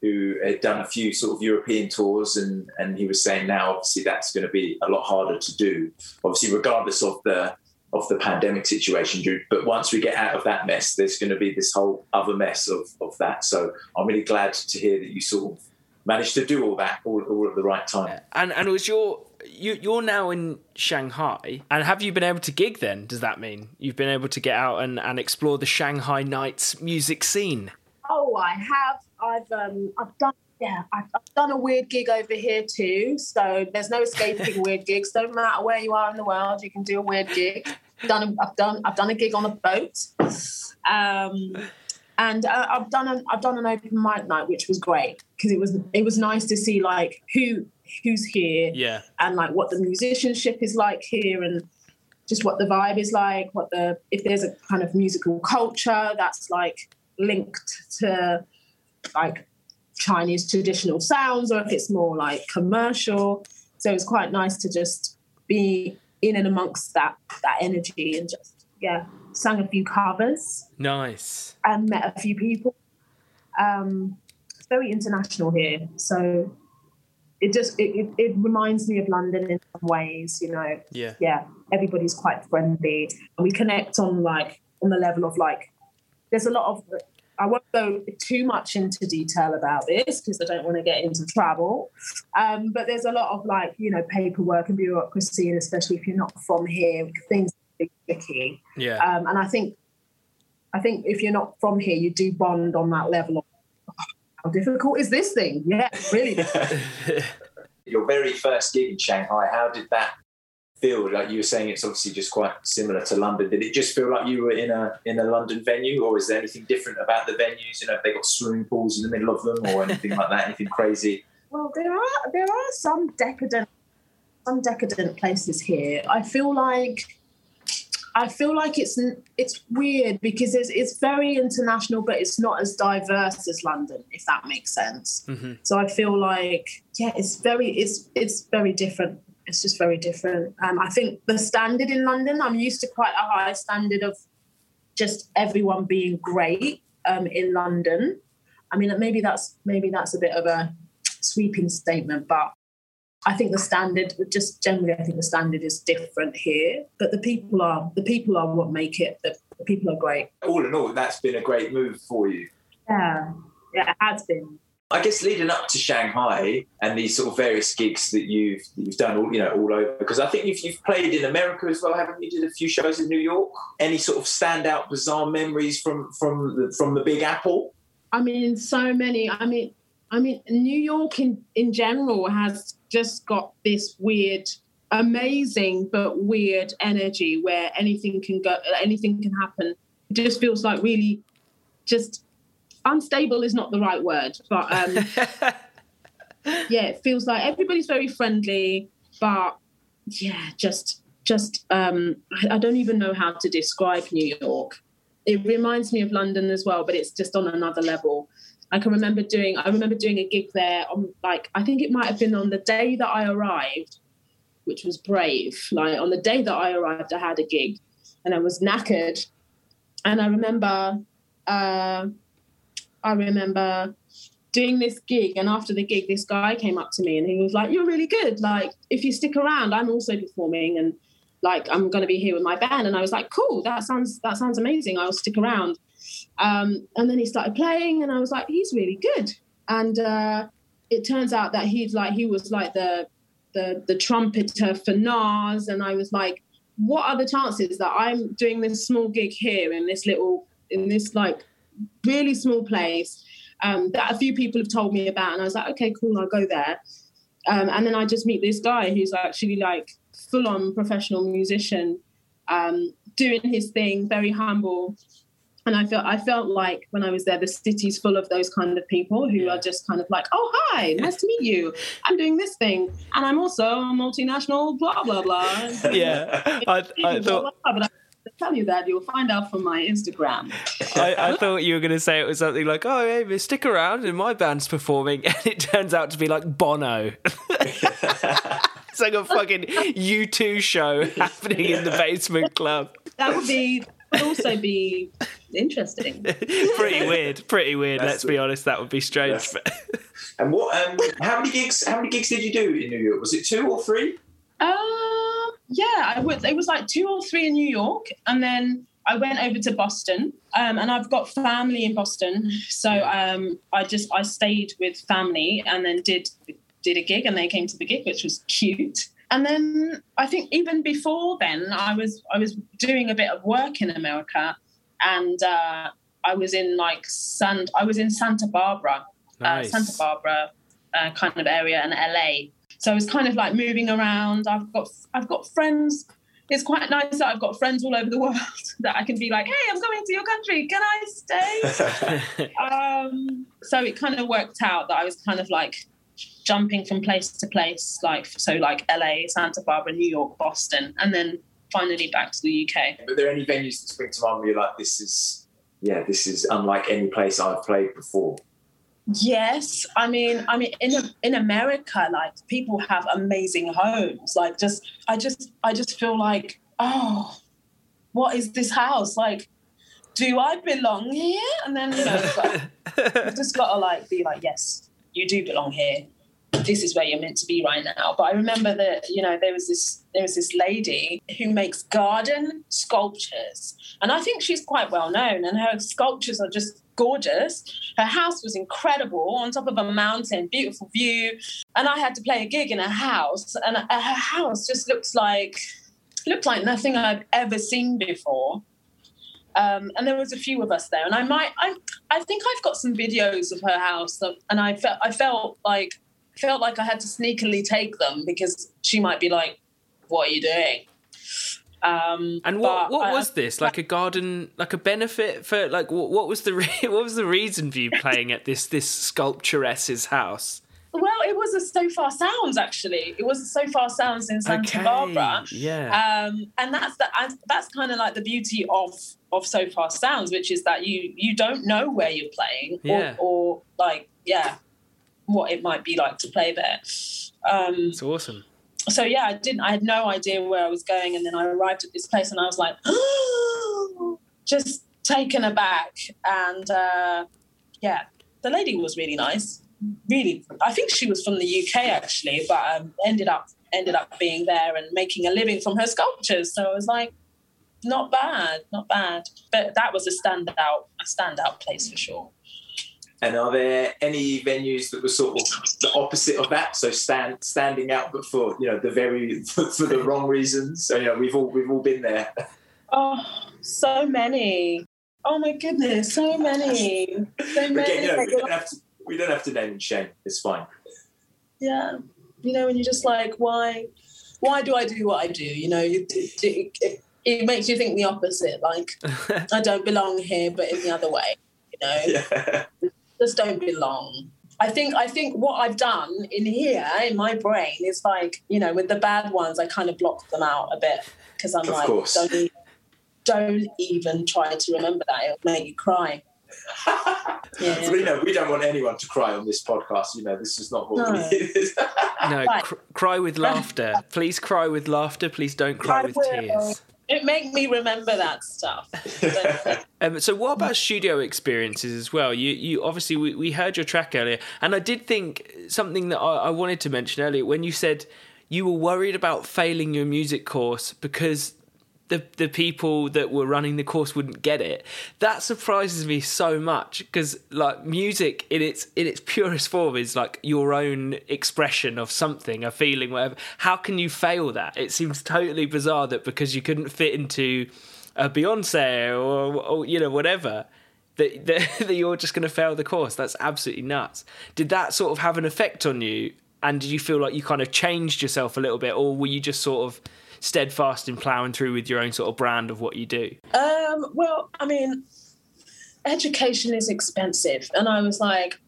Speaker 3: who had done a few sort of European tours, and and he was saying now obviously that's going to be a lot harder to do. Obviously, regardless of the of the pandemic situation, Drew. But once we get out of that mess, there's going to be this whole other mess of, of that. So I'm really glad to hear that you sort of managed to do all that all, all at the right time.
Speaker 1: And and was your you you're now in Shanghai, and have you been able to gig? Then does that mean you've been able to get out and, and explore the Shanghai nights music scene?
Speaker 7: Oh, I have. I've um, I've done. Yeah, I've, I've done a weird gig over here too. So there's no escaping weird gigs. Don't matter where you are in the world, you can do a weird gig. Done. I've done. I've done a gig on a boat. Um, and uh, I've done an I've done an open mic night, which was great because it was it was nice to see like who who's here
Speaker 1: Yeah.
Speaker 7: and like what the musicianship is like here and just what the vibe is like what the if there's a kind of musical culture that's like linked to like chinese traditional sounds or if it's more like commercial so it's quite nice to just be in and amongst that that energy and just yeah sang a few covers
Speaker 1: Nice.
Speaker 7: and met a few people. Um, it's very international here, so it just it, it, it reminds me of London in some ways. You know,
Speaker 1: Yeah.
Speaker 7: yeah, everybody's quite friendly, and we connect on like on the level of like. There's a lot of. I won't go too much into detail about this because I don't want to get into trouble. Um, but there's a lot of like you know paperwork and bureaucracy, and especially if you're not from here, things are tricky.
Speaker 1: Yeah.
Speaker 7: Um, and I think, I think if you're not from here, you do bond on that level of "Oh, how difficult is this thing? Yeah, really. difficult.
Speaker 3: Your very first gig in Shanghai, how did that feel? Like you were saying, it's obviously just quite similar to London. Did it just feel like you were in a in a London venue, or is there anything different about the venues? You know, if they got swimming pools in the middle of them, or anything like that? Anything crazy?
Speaker 7: well, there are there are some decadent some decadent places here. I feel like. I feel like it's it's weird because it's, it's very international, but it's not as diverse as London, if that makes sense.
Speaker 1: hmm
Speaker 7: So I feel like yeah, it's very it's it's very different. It's just very different. Um, I think the standard in London, I'm used to quite a high standard of just everyone being great um, in London. I mean, maybe that's maybe that's a bit of a sweeping statement, but I think the standard, just generally, I think the standard is different here. But the people are the people are what make it. The, the people are great.
Speaker 3: All in all, that's been a great move for you.
Speaker 7: Yeah, yeah, it has been.
Speaker 3: I guess leading up to Shanghai and these sort of various gigs that you've you've done all you know all over because I think you've, you've played in America as well, haven't you? Did a few shows in New York. Any sort of standout, bizarre memories from from the, from the Big Apple?
Speaker 7: I mean, so many. I mean, I mean, New York in in general has just got this weird, amazing but weird energy where anything can go, anything can happen. It just feels like really, just unstable is not the right word, but um, yeah, it feels like everybody's very friendly, but yeah, just just um, I, I don't even know how to describe New York. It reminds me of London as well, but it's just on another level. I can remember doing I remember doing a gig there on like I think it might have been on the day that I arrived, which was brave. Like on the day that I arrived, I had a gig and I was knackered. And I remember uh I remember doing this gig, and after the gig, this guy came up to me and he was like, "You're really good. Like, if you stick around, I'm also performing, and like I'm going to be here with my band." And I was like, "Cool, that sounds that sounds amazing. I'll stick around." Um, and then he started playing, and I was like, "He's really good." And uh, it turns out that he's like he was like the the the trumpeter for Nas, and I was like, "What are the chances that I'm doing this small gig here in this little in this like really small place um, that a few people have told me about?" And I was like, "Okay, cool, I'll go there." Um, and then I just meet this guy who's actually like full on professional musician, um, doing his thing, very humble. And I felt I felt like when I was there, the city's full of those kind of people who are just kind of like, "Oh, hi, nice to meet you. I'm doing this thing, and I'm also a multinational, blah blah blah."
Speaker 1: Yeah, I, I thought
Speaker 7: but I tell you that you'll find out from my Instagram.
Speaker 1: I, I thought you were going to say it was something like, "Oh, hey, but stick around, and my band's performing," and it turns out to be like Bono. it's like a fucking U2 show happening in the basement club.
Speaker 7: That would be also be interesting.
Speaker 1: pretty weird, pretty weird.
Speaker 8: That's
Speaker 1: let's be honest, that would be strange.
Speaker 8: And what? Um, how many gigs? How many gigs did you do in New York? Was it two or three?
Speaker 7: Um, yeah, I would. It was like two or three in New York, and then I went over to Boston. Um, and I've got family in Boston, so um, I just I stayed with family, and then did did a gig, and they came to the gig, which was cute. And then I think even before then, I was I was doing a bit of work in America, and uh, I was in like San I was in Santa Barbara,
Speaker 1: Nice.
Speaker 7: uh, Santa Barbara uh, kind of area in LA. So I was kind of like moving around. I've got I've got friends. It's quite nice that I've got friends all over the world that I can be like, hey, I'm going to your country. Can I stay? um, so it kind of worked out that I was kind of like jumping from place to place, like so like LA, Santa Barbara, New York, Boston, and then finally back to the UK.
Speaker 8: Are there any venues that spring to mind where you're like, this is, yeah, this is unlike any place I've played before?
Speaker 7: Yes, I mean, I mean, in in America, like people have amazing homes. Like, just I just I just feel like, oh, what is this house? Like, do I belong here? And then you know, like, you've just got to like be like, yes, you do belong here. This is where you're meant to be right now. But I remember that you know there was this there was this lady who makes garden sculptures, and I think she's quite well known, and her sculptures are just gorgeous. Her house was incredible on top of a mountain, beautiful view. And I had to play a gig in her house, and uh, her house just looks like looked like nothing I've ever seen before. Um, and there was a few of us there, and I might, I, I think I've got some videos of her house, of- and I felt, I felt like, felt like I had to sneakily take them because she might be like, "What are you doing?" Um,
Speaker 1: And what
Speaker 7: but
Speaker 1: what
Speaker 7: I-
Speaker 1: was this? Like a garden, like a benefit for like what, what was the re- what was the reason for you playing at this this sculpturesse's house?
Speaker 7: Well, it was a Sofar Sounds actually. It was a Sofar Sounds in Santa Barbara.
Speaker 1: yeah.
Speaker 7: Um, and that's the that's kind of like the beauty of of Sofar Sounds, which is that you you don't know where you're playing
Speaker 1: Yeah.
Speaker 7: or, or like yeah, what it might be like to play there. Um,
Speaker 1: it's awesome.
Speaker 7: So yeah, I didn't. I had no idea where I was going, and then I arrived at this place, and I was like, just taken aback. And uh, yeah, the lady was really nice. Really, I think she was from the UK actually, but um, ended up ended up being there and making a living from her sculptures. So I was like, not bad, not bad. But that was a standout, a standout place for sure.
Speaker 8: And are there any venues that were sort of the opposite of that? So stand standing out, but for you know the very for, the wrong reasons. So you know we've all we've all been there.
Speaker 7: Oh, so many. Oh my goodness, so many. So
Speaker 8: Again, you know, we don't have to we don't have to name and shame. It's fine.
Speaker 7: yeah you know when you're just like why why do i do what i do you know it, it, it, it makes you think the opposite like i don't belong here but in the other way you know
Speaker 8: Yeah.
Speaker 7: Just don't belong i think i think what i've done in here in my brain is like you know with the bad ones i kind of block them out a bit because i'm
Speaker 8: Of
Speaker 7: like
Speaker 8: course.
Speaker 7: don't even, don't even try to remember that it'll make you cry yeah.
Speaker 8: So, you know, we don't want anyone to cry on this podcast. You know, this is not what
Speaker 7: No.
Speaker 8: we.
Speaker 1: No,
Speaker 7: Right.
Speaker 1: cr- cry with laughter. Please cry with laughter. Please don't cry
Speaker 7: I
Speaker 1: with
Speaker 7: will.
Speaker 1: tears.
Speaker 7: It make me remember that stuff.
Speaker 1: Um, so what about studio experiences as well? You you obviously we, we heard your track earlier, and I did think something that I, I wanted to mention earlier when you said you were worried about failing your music course because the the people that were running the course wouldn't get it. That surprises me so much because like music in its in its purest form is like your own expression of something, a feeling, whatever. How can you fail that? It seems totally bizarre that because you couldn't fit into a Beyonce or, or you know whatever. That, that, that you're just going to fail the course. That's absolutely nuts. Did that sort of have an effect on you? And did you feel like you kind of changed yourself a little bit, or were you just sort of steadfast in ploughing through with your own sort of brand of what you do?
Speaker 7: um, well, I mean, education is expensive, and I was like,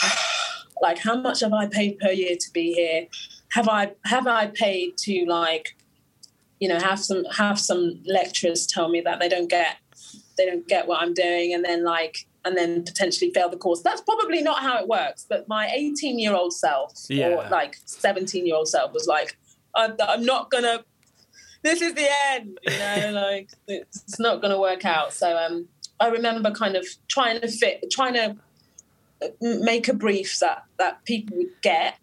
Speaker 7: like, how much have I paid per year to be here? Have I have I paid to like, you know, have some have some lecturers tell me that they don't get they don't get what I'm doing, and then like and then potentially fail the course. That's probably not how it works. But my 18 year old self
Speaker 1: Yeah.
Speaker 7: or like 17 year old self was like, I'm, I'm not gonna. This is the end, you know. like it's not gonna work out. So um, I remember kind of trying to fit, trying to make a brief that that people would get.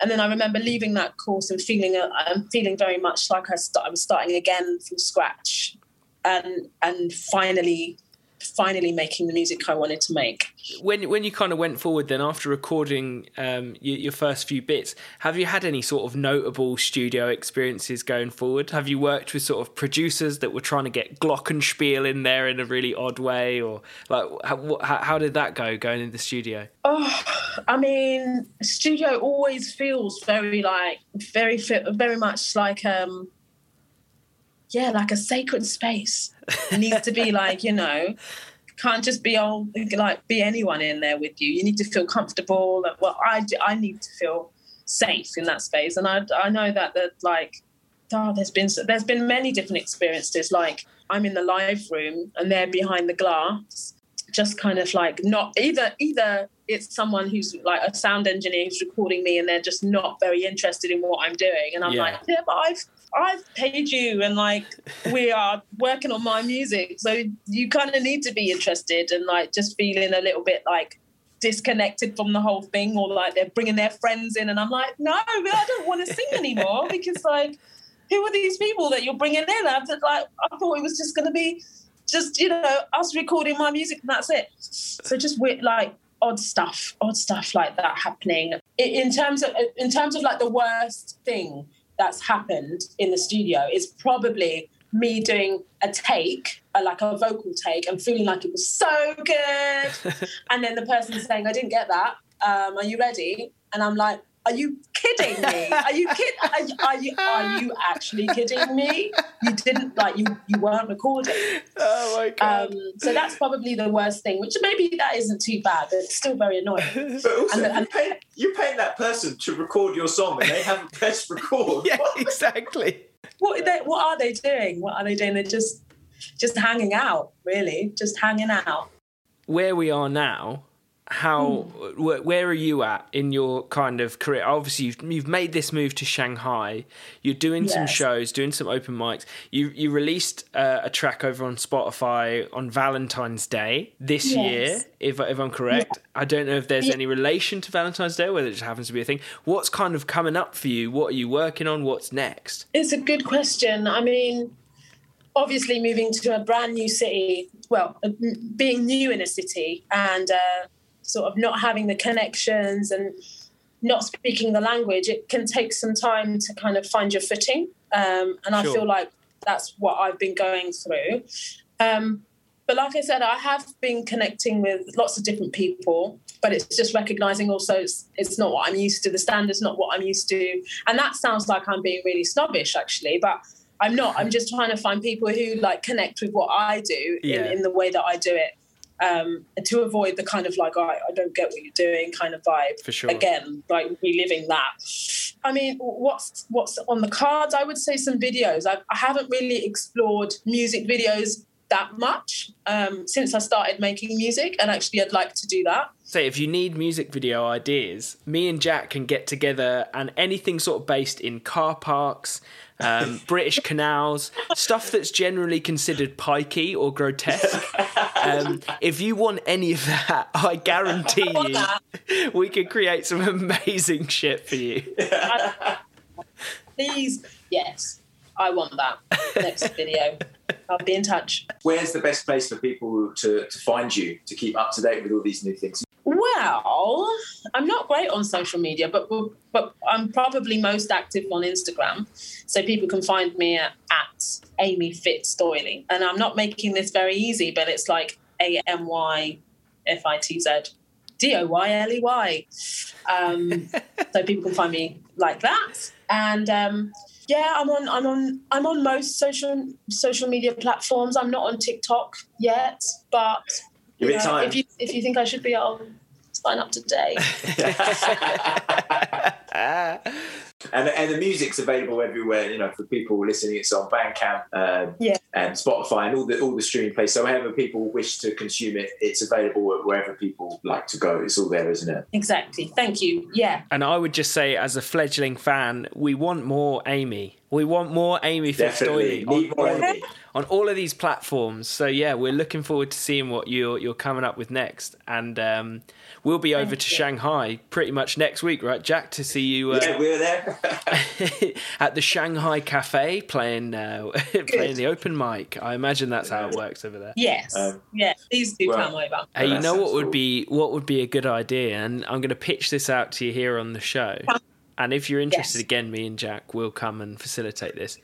Speaker 7: And then I remember leaving that course and feeling uh, I'm feeling very much like I, start, I was starting again from scratch, and and finally finally making the music I wanted to make.
Speaker 1: When when you kind of went forward, then after recording um, your, your first few bits, have you had any sort of notable studio experiences going forward? Have you worked with sort of producers that were trying to get glockenspiel in there in a really odd way, or like how, how, how did that go going in the studio?
Speaker 7: Oh, I mean, studio always feels very like very very much like um yeah, like a sacred space. It needs to be like, you know, can't just be all like be anyone in there with you. You need to feel comfortable. Like, Well, I I need to feel safe in that space, and I I know that that like oh, there's been there's been many different experiences. Like I'm in the live room and they're behind the glass, just kind of like not either either it's someone who's like a sound engineer who's recording me and they're just not very interested in what I'm doing, and I'm
Speaker 1: Yeah.
Speaker 7: like, yeah, but I've I've paid you and like we are working on my music, so you kind of need to be interested and like just feeling a little bit like disconnected from the whole thing or like they're bringing their friends in and I'm like no but I don't want to sing anymore because like who are these people that you're bringing in? I like I thought it was just going to be just you know us recording my music and that's it. So just weird like odd stuff odd stuff like that happening. In, in terms of in terms of like the worst thing that's happened in the studio is probably me doing a take, a, like a vocal take, and feeling like it was so good. and then the person saying, I didn't get that. Um, are you ready? And I'm like, are you kidding me? Are you kid? Are, you- are you are you actually kidding me? You didn't like you you weren't recording.
Speaker 1: Oh my
Speaker 7: Um, so that's probably the worst thing. Which maybe that isn't too bad, but it's still very annoying.
Speaker 8: But also,
Speaker 7: And the-
Speaker 8: you, pay, you paying that person to record your song and they haven't pressed record.
Speaker 1: yeah, exactly.
Speaker 7: what are they, what are they doing? What are they doing? They're just just hanging out, really, just hanging out.
Speaker 1: where we are now how where, where are you at in your kind of career? Obviously you've, you've made this move to shanghai. You're doing some shows doing some open mics. You you released uh, a track over on spotify on valentine's day this
Speaker 7: Yes.
Speaker 1: year if, if i'm correct. I don't know if there's any relation to valentine's day whether it just happens to be a thing. What's kind of coming up for you? What are you working on? What's next?
Speaker 7: It's a good question. I mean, obviously, moving to a brand new city, well, uh, being new in a city and uh, sort of not having the connections and not speaking the language, it can take some time to kind of find your footing. Um, and I feel like that's what I've been going through. Um, but like I said, I have been connecting with lots of different people, but it's just recognizing also it's, it's not what I'm used to. The standard's not what I'm used to. And that sounds like I'm being really snobbish, actually, but I'm not. I'm just trying to find people who like connect with what I do
Speaker 1: Yeah.
Speaker 7: in, in the way that I do it. Um, to avoid the kind of like, I, I don't get what you're doing kind of vibe
Speaker 1: for sure
Speaker 7: again, like reliving that. I mean, what's what's on the cards? I would say some videos. I, I haven't really explored music videos that much um, since I started making music, and actually, I'd like to do that.
Speaker 1: say if you need music video ideas, me and Jack can get together and anything sort of based in car parks, um, British canals, stuff that's generally considered pikey or grotesque. Um, if you want any of that, I guarantee you, we could create some amazing shit for you.
Speaker 7: Please, yes, I want that next video. I'll be in touch.
Speaker 8: Where's the best place for people to, to find you to keep up to date with all these new things?
Speaker 7: Well, I'm not great on social media, but but I'm probably most active on Instagram, so people can find me at, at Amy Fitz Doyley. And I'm not making this very easy, but it's like A M Y F I T Z D O Y L E Y. Um, so people can find me like that. And um, yeah, I'm on I'm on I'm on most social social media platforms. I'm not on TikTok yet, but
Speaker 8: Give
Speaker 7: you
Speaker 8: it time.
Speaker 7: if you if you think I should be, I'll sign up today.
Speaker 8: And, and the music's available everywhere, you know, for people listening. It's on Bandcamp um,
Speaker 7: Yeah.
Speaker 8: and Spotify and all the all the streaming places. So wherever people wish to consume it, it's available wherever people like to go. It's all there, isn't it?
Speaker 7: Exactly. Thank you. Yeah.
Speaker 1: And I would just say, as a fledgling fan, we want more Amy. We want more Amy
Speaker 8: Definitely. Need more Amy.
Speaker 1: On all of these platforms. So yeah, we're looking forward to seeing what you're you're coming up with next. And um, we'll be over to Shanghai pretty much next week, right, Jack, to see you uh,
Speaker 8: Yeah, we're there.
Speaker 1: at the Shanghai Cafe playing uh, playing the open mic. I imagine that's how it works over there.
Speaker 7: Yes.
Speaker 8: Um,
Speaker 7: yeah. Please do
Speaker 8: well-
Speaker 7: come over.
Speaker 1: Hey, you know what would
Speaker 8: cool.
Speaker 1: be what would be a good idea, and I'm going to pitch this out to you here on the show. And if you're interested,
Speaker 7: Yes.
Speaker 1: again, me and Jack will come and facilitate this.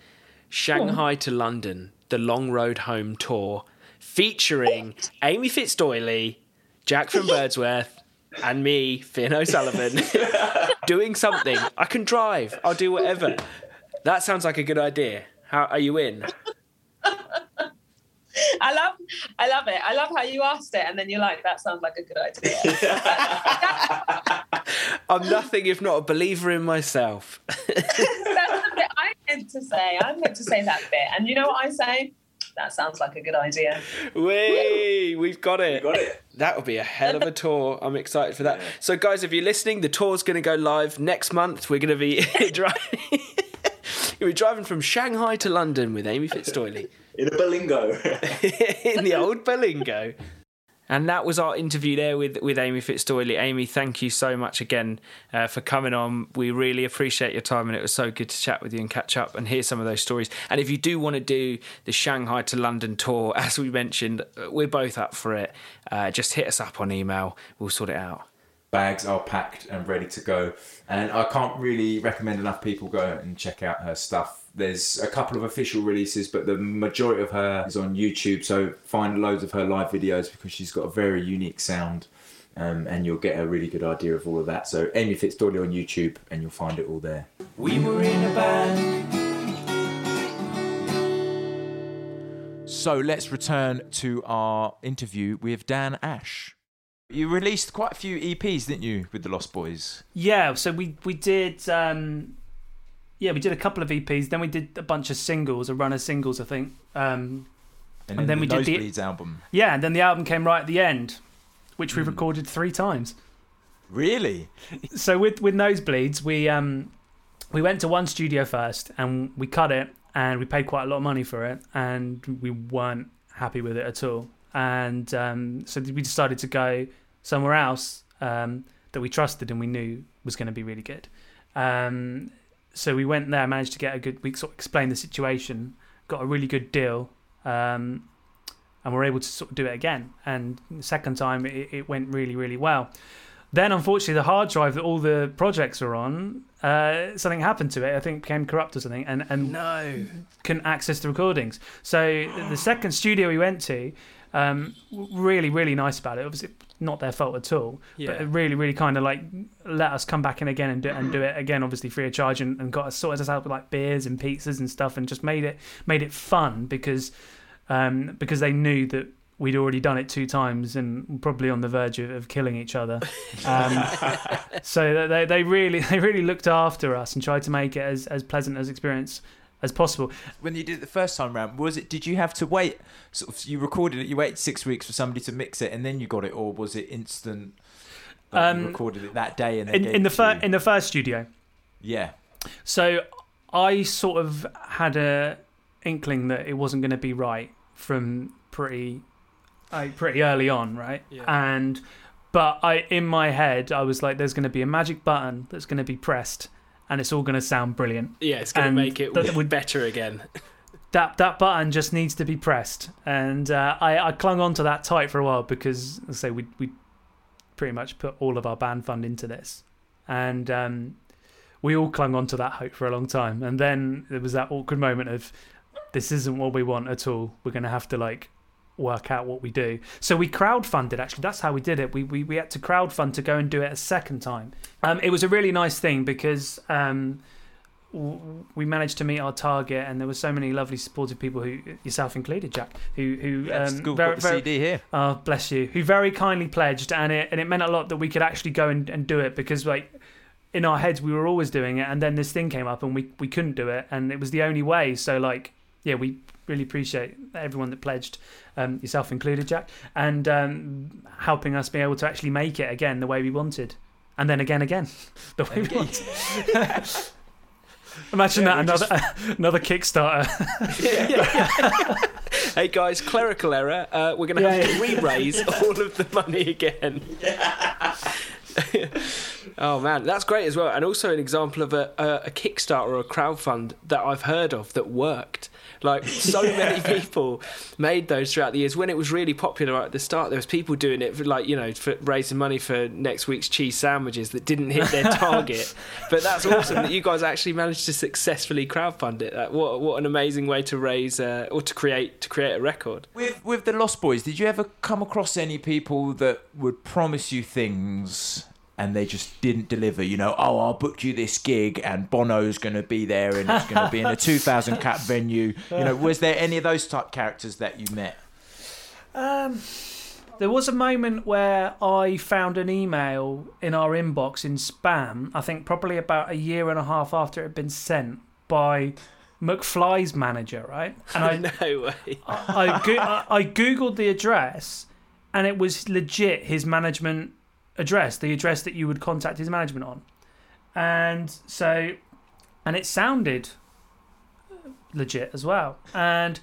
Speaker 1: Shanghai to London, the Long Road Home tour, featuring Amy Fitzdoyley, Jack from Birdsworth, and me, Finn O'Sullivan, doing something. I can drive. I'll do whatever. That sounds like a good idea. How are you in?
Speaker 7: I love I love it. I love how you asked it and then you're like, that sounds like a good idea.
Speaker 1: I'm nothing if not a believer in myself.
Speaker 7: That's the bit I meant to say. I meant to say that bit. And you know what I say? That sounds like a good idea.
Speaker 1: Whee! We've got it.
Speaker 8: Got it.
Speaker 1: That'll be a hell of a tour. I'm excited for that. So, guys, if you're listening, the tour's going to go live next month. We're going to be driving. We're driving from Shanghai to London with Amy Fitzdoyley
Speaker 8: In a Berlingo.
Speaker 1: in the old Berlingo. And that was our interview there with, with Amy Fitzdoyley. Amy, thank you so much again uh, for coming on. We really appreciate your time, and it was so good to chat with you and catch up and hear some of those stories. And if you do want to do the Shanghai to London tour, as we mentioned, uh, we're both up for it. Uh, just hit us up on email, we'll sort it out.
Speaker 3: bags are packed and ready to go. And I can't really recommend enough people go and check out her stuff. There's a couple of official releases, but the majority of her is on YouTube. So find loads of her live videos because she's got a very unique sound. Um, and you'll get a really good idea of all of that. So Amy Fitzdoyley on YouTube, and you'll find it all there.
Speaker 2: We were in a band.
Speaker 3: So let's return to our interview with Dan Ash. You released quite a few EPs, didn't you, with the Lost Boys?
Speaker 5: Yeah, so we we did um yeah, we did a couple of EPs, then we did a bunch of singles, a run of singles, I think. Um
Speaker 3: And,
Speaker 5: And then
Speaker 3: the
Speaker 5: we did the-
Speaker 3: album.
Speaker 5: yeah, and then the album came right at the end, which we recorded three times.
Speaker 3: Really?
Speaker 5: So with with Nosebleeds, we um we went to one studio first and we cut it and we paid quite a lot of money for it and we weren't happy with it at all. And um, so we decided to go somewhere else um, that we trusted and we knew was going to be really good. Um, so we went there, managed to get a good. We sort of explained the situation, got a really good deal, um, and we're able to sort of do it again. And the second time, it, it went really, really well. Then, unfortunately, the hard drive that all the projects are on, uh, something happened to it. I think became corrupt or something, and and
Speaker 1: No.
Speaker 5: couldn't access the recordings. So the second studio we went to, um, really, really nice about it. Obviously, not their fault at all,
Speaker 1: Yeah.
Speaker 5: but it really, really kind of like let us come back in again and do and do it again, obviously free of charge, and, and got us sorted us out with like beers and pizzas and stuff, and just made it made it fun because um, because they knew that. We'd already done it two times and probably on the verge of, of killing each other. Um, so they, they really they really looked after us and tried to make it as, as pleasant as experience as possible.
Speaker 3: When you did it the first time round, was it? Did you have to wait? Sort of, you recorded it. You waited six weeks for somebody to mix it, and then you got it, or was it instant? Like you
Speaker 5: Um,
Speaker 3: recorded it that day, and
Speaker 5: in,
Speaker 3: gave
Speaker 5: in the
Speaker 3: it to
Speaker 5: fir-
Speaker 3: you?
Speaker 5: in the first studio.
Speaker 3: yeah,
Speaker 5: So I sort of had a inkling that it wasn't going to be right from pretty, like pretty early on, right?
Speaker 1: Yeah.
Speaker 5: And but I, in my head, I was like, "There's going to be a magic button that's going to be pressed, and it's all going to sound brilliant."
Speaker 1: Yeah, it's going
Speaker 5: And
Speaker 1: to make it
Speaker 5: that would-
Speaker 1: better again.
Speaker 5: that that button just needs to be pressed, and uh, I, I clung on to that tight for a while because, I say, we we pretty much put all of our band fund into this, and um, we all clung on to that hope for a long time, and then there was that awkward moment of this isn't what we want at all. We're going to have to like work out what we do. So we crowdfunded. Actually, that's how we did it. We we we had to crowdfund to go and do it a second time. Um, it was a really nice thing because. Um, w- we managed to meet our target, and there were so many lovely, supportive people, who yourself included, Jack, who who
Speaker 3: Let's
Speaker 5: um, very, very,
Speaker 3: CD here.
Speaker 5: Oh, bless you. Who very kindly pledged, and it and it meant a lot that we could actually go and, and do it because like in our heads we were always doing it, and then this thing came up and we we couldn't do it, and it was the only way. So like yeah, we really appreciate everyone that pledged, um, yourself included, Jack, and um, helping us be able to actually make it again the way we wanted, and then again again the way we wanted. Imagine that another another Kickstarter.
Speaker 1: hey guys, clerical error. Uh, we're going to
Speaker 5: Yeah,
Speaker 1: have to re-raise all of the money again. oh man, that's great as well, and also an example of a, a, a Kickstarter or a crowdfund that I've heard of that worked. Like so many people made those throughout the years. When it was really popular right at the start, there was people doing it for like you know for raising money for next week's cheese sandwiches that didn't hit their target. but that's awesome that you guys actually managed to successfully crowdfund it. Like, what what an amazing way to raise uh, or to create to create a record.
Speaker 3: With with the Lost Boys, did you ever come across any people that would promise you things and they just didn't deliver? You know, oh, I'll book you this gig and Bono's going to be there and it's going to be in a 2,000 cap venue. You know, was there any of those type characters that you met?
Speaker 5: Um, there was a moment where I found an email in our inbox in spam. I think probably about a year and a half after it had been sent by McFly's manager, right? And I,
Speaker 1: no way.
Speaker 5: I, I, go- I, I googled the address, and it was legit his management address, the address that you would contact his management on, and so, and it sounded legit as well, and.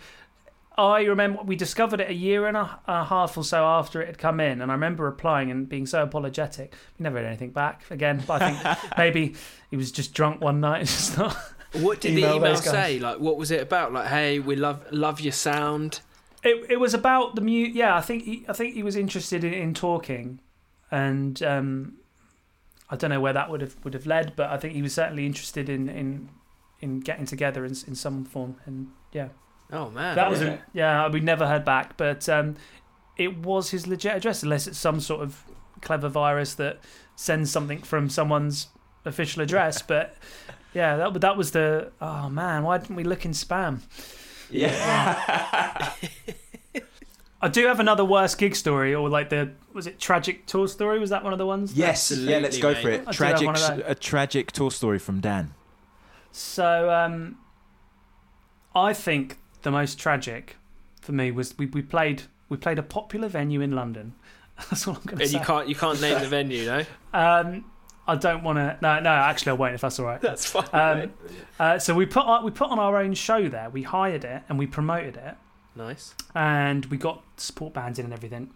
Speaker 5: I remember we discovered it a year and a, a half or so after it had come in, and I remember replying and being so apologetic. We never had anything back again, but I think maybe he was just drunk one night and just not.
Speaker 1: What did the
Speaker 5: Email
Speaker 1: email
Speaker 5: those guys.
Speaker 1: say? Like, what was it about? Like, hey, we love love your sound.
Speaker 5: It it was about the mute. Yeah, I think he, I think he was interested in, in talking, and um, I don't know where that would have would have led, but I think he was certainly interested in in, in getting together in in some form. And yeah,
Speaker 1: Oh man,
Speaker 5: that was
Speaker 8: yeah.
Speaker 5: yeah. We never heard back, but um, it was his legit address, unless it's some sort of clever virus that sends something from someone's official address. But yeah, that that was the oh man, why didn't we look in spam?
Speaker 8: Yeah.
Speaker 5: I do have another worst gig story, or like the was it tragic tour story? Was that one of the ones?
Speaker 3: Yes, yeah, let's go for it.
Speaker 5: I
Speaker 3: Tragic,
Speaker 5: one of those.
Speaker 3: a tragic tour story from Dan.
Speaker 5: So um, I think the most tragic for me was we, we played we played a popular venue in London. That's all I'm going to
Speaker 1: and
Speaker 5: say.
Speaker 1: you can't you can't name the venue, no?
Speaker 5: Um, I don't want to. No, no. Actually, I won't. If that's all right.
Speaker 1: That's fine.
Speaker 5: Um,
Speaker 1: mate.
Speaker 5: uh, so we put on, we put on our own show there. We hired it and we promoted it,
Speaker 1: Nice.
Speaker 5: and we got support bands in and everything.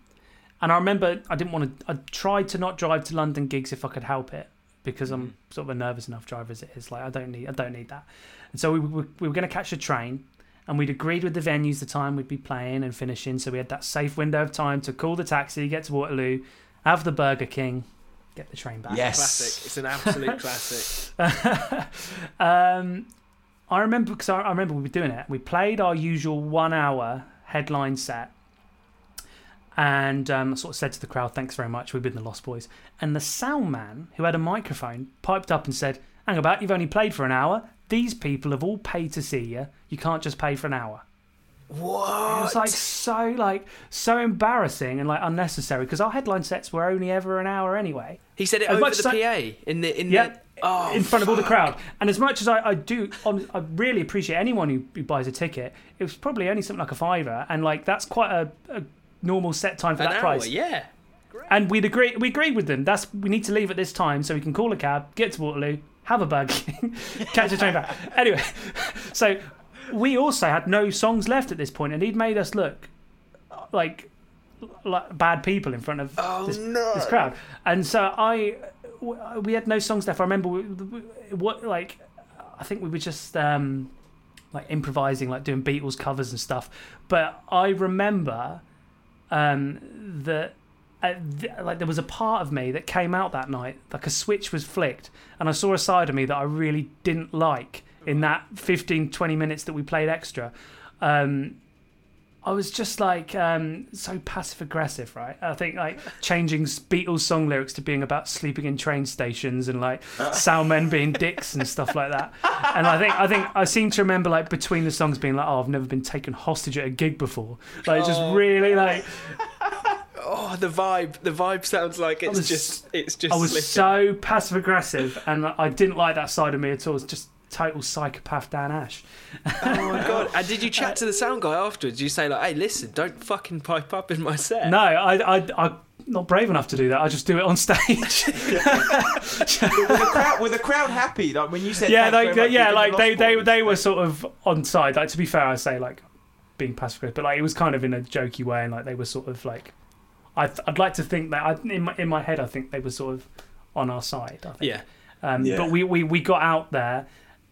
Speaker 5: And I remember I didn't want to. I tried to not drive to London gigs if I could help it because I'm sort of a nervous enough driver as it is. Like I don't need I don't need that. And so we were, we were going to catch a train, and we'd agreed with the venues the time we'd be playing and finishing. So we had that safe window of time to call the taxi, get to Waterloo, have the Burger King, get the train back.
Speaker 3: Yes.
Speaker 1: Classic. It's an absolute classic.
Speaker 5: um, I remember because I, I remember we were doing it. We played our usual one-hour headline set, and um, sort of said to the crowd, "Thanks very much. We've been the Lost Boys." And the sound man, who had a microphone, piped up and said, "Hang about, you've only played for an hour. These people have all paid to see you. You can't just pay for an hour." Whoa. It
Speaker 1: What?
Speaker 5: was like so like so embarrassing and like unnecessary because our headline sets were only ever an hour anyway.
Speaker 1: he said it
Speaker 5: as
Speaker 1: over the
Speaker 5: I-
Speaker 1: PA in the in the. Oh,
Speaker 5: in front of all the crowd. And as much as I, I do, on, I really appreciate anyone who, who buys a ticket. It was probably only something like a fiver, and like that's quite a, a normal set time for
Speaker 1: an
Speaker 5: that
Speaker 1: hour.
Speaker 5: price.
Speaker 1: Yeah.
Speaker 5: And we'd agree, we agreed with them. That's we need to leave at this time so we can call a cab, get to Waterloo, have a Burger catch a train back. Anyway, so we also had no songs left at this point, and he'd made us look like like bad people in front of
Speaker 1: Oh,
Speaker 5: this,
Speaker 1: no.
Speaker 5: this crowd. And so I, we had no songs left. I remember we, we, what like I think we were just um, like improvising, like doing Beatles covers and stuff. But I remember um, that. Uh, th- like there was a part of me that came out that night like a switch was flicked and i saw a side of me that i really didn't like in that 15 20 minutes that we played extra um, I was just like um, so passive aggressive, right? I think like changing Beatles song lyrics to being about sleeping in train stations and like men being dicks and stuff like that. And I think I think I seem to remember like between the songs being like, "Oh, I've never been taken hostage at a gig before." Like just really like
Speaker 1: Oh, the vibe. The vibe sounds like it's
Speaker 5: was-
Speaker 1: just. It's just.
Speaker 5: I was
Speaker 1: slipping.
Speaker 5: so passive aggressive, and I didn't like that side of me at all. It's just total psychopath Dan Ash.
Speaker 1: Oh my god! And did you chat to the sound guy afterwards? Did you say like, "Hey, listen, don't fucking pipe up in my set"?
Speaker 5: No, I, I, I'm not brave enough to do that. I just do it on stage.
Speaker 3: Were the crowd, were the crowd happy? Like when you said,
Speaker 5: yeah,
Speaker 3: "Thanks
Speaker 5: like
Speaker 3: much,
Speaker 5: yeah, like
Speaker 3: the
Speaker 5: they they they were sort of on side. Like to be fair, I say like being passive aggressive, but like it was kind of in a jokey way, and like they were sort of like. I I'd like to think that I, in my in my head I think they were sort of on our side. I think.
Speaker 1: Yeah.
Speaker 5: Um,
Speaker 8: Yeah.
Speaker 5: But we, we, we got out there,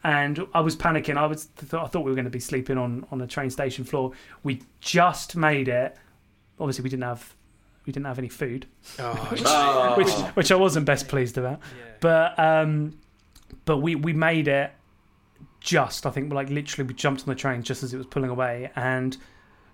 Speaker 5: and I was panicking. I was th- I thought we were going to be sleeping on on a train station floor. We just made it. Obviously, we didn't have we didn't have any food,
Speaker 1: Oh,
Speaker 8: Oh.
Speaker 5: which which I wasn't best pleased about. But um, but we we made it. Just I think like literally we jumped on the train just as it was pulling away, and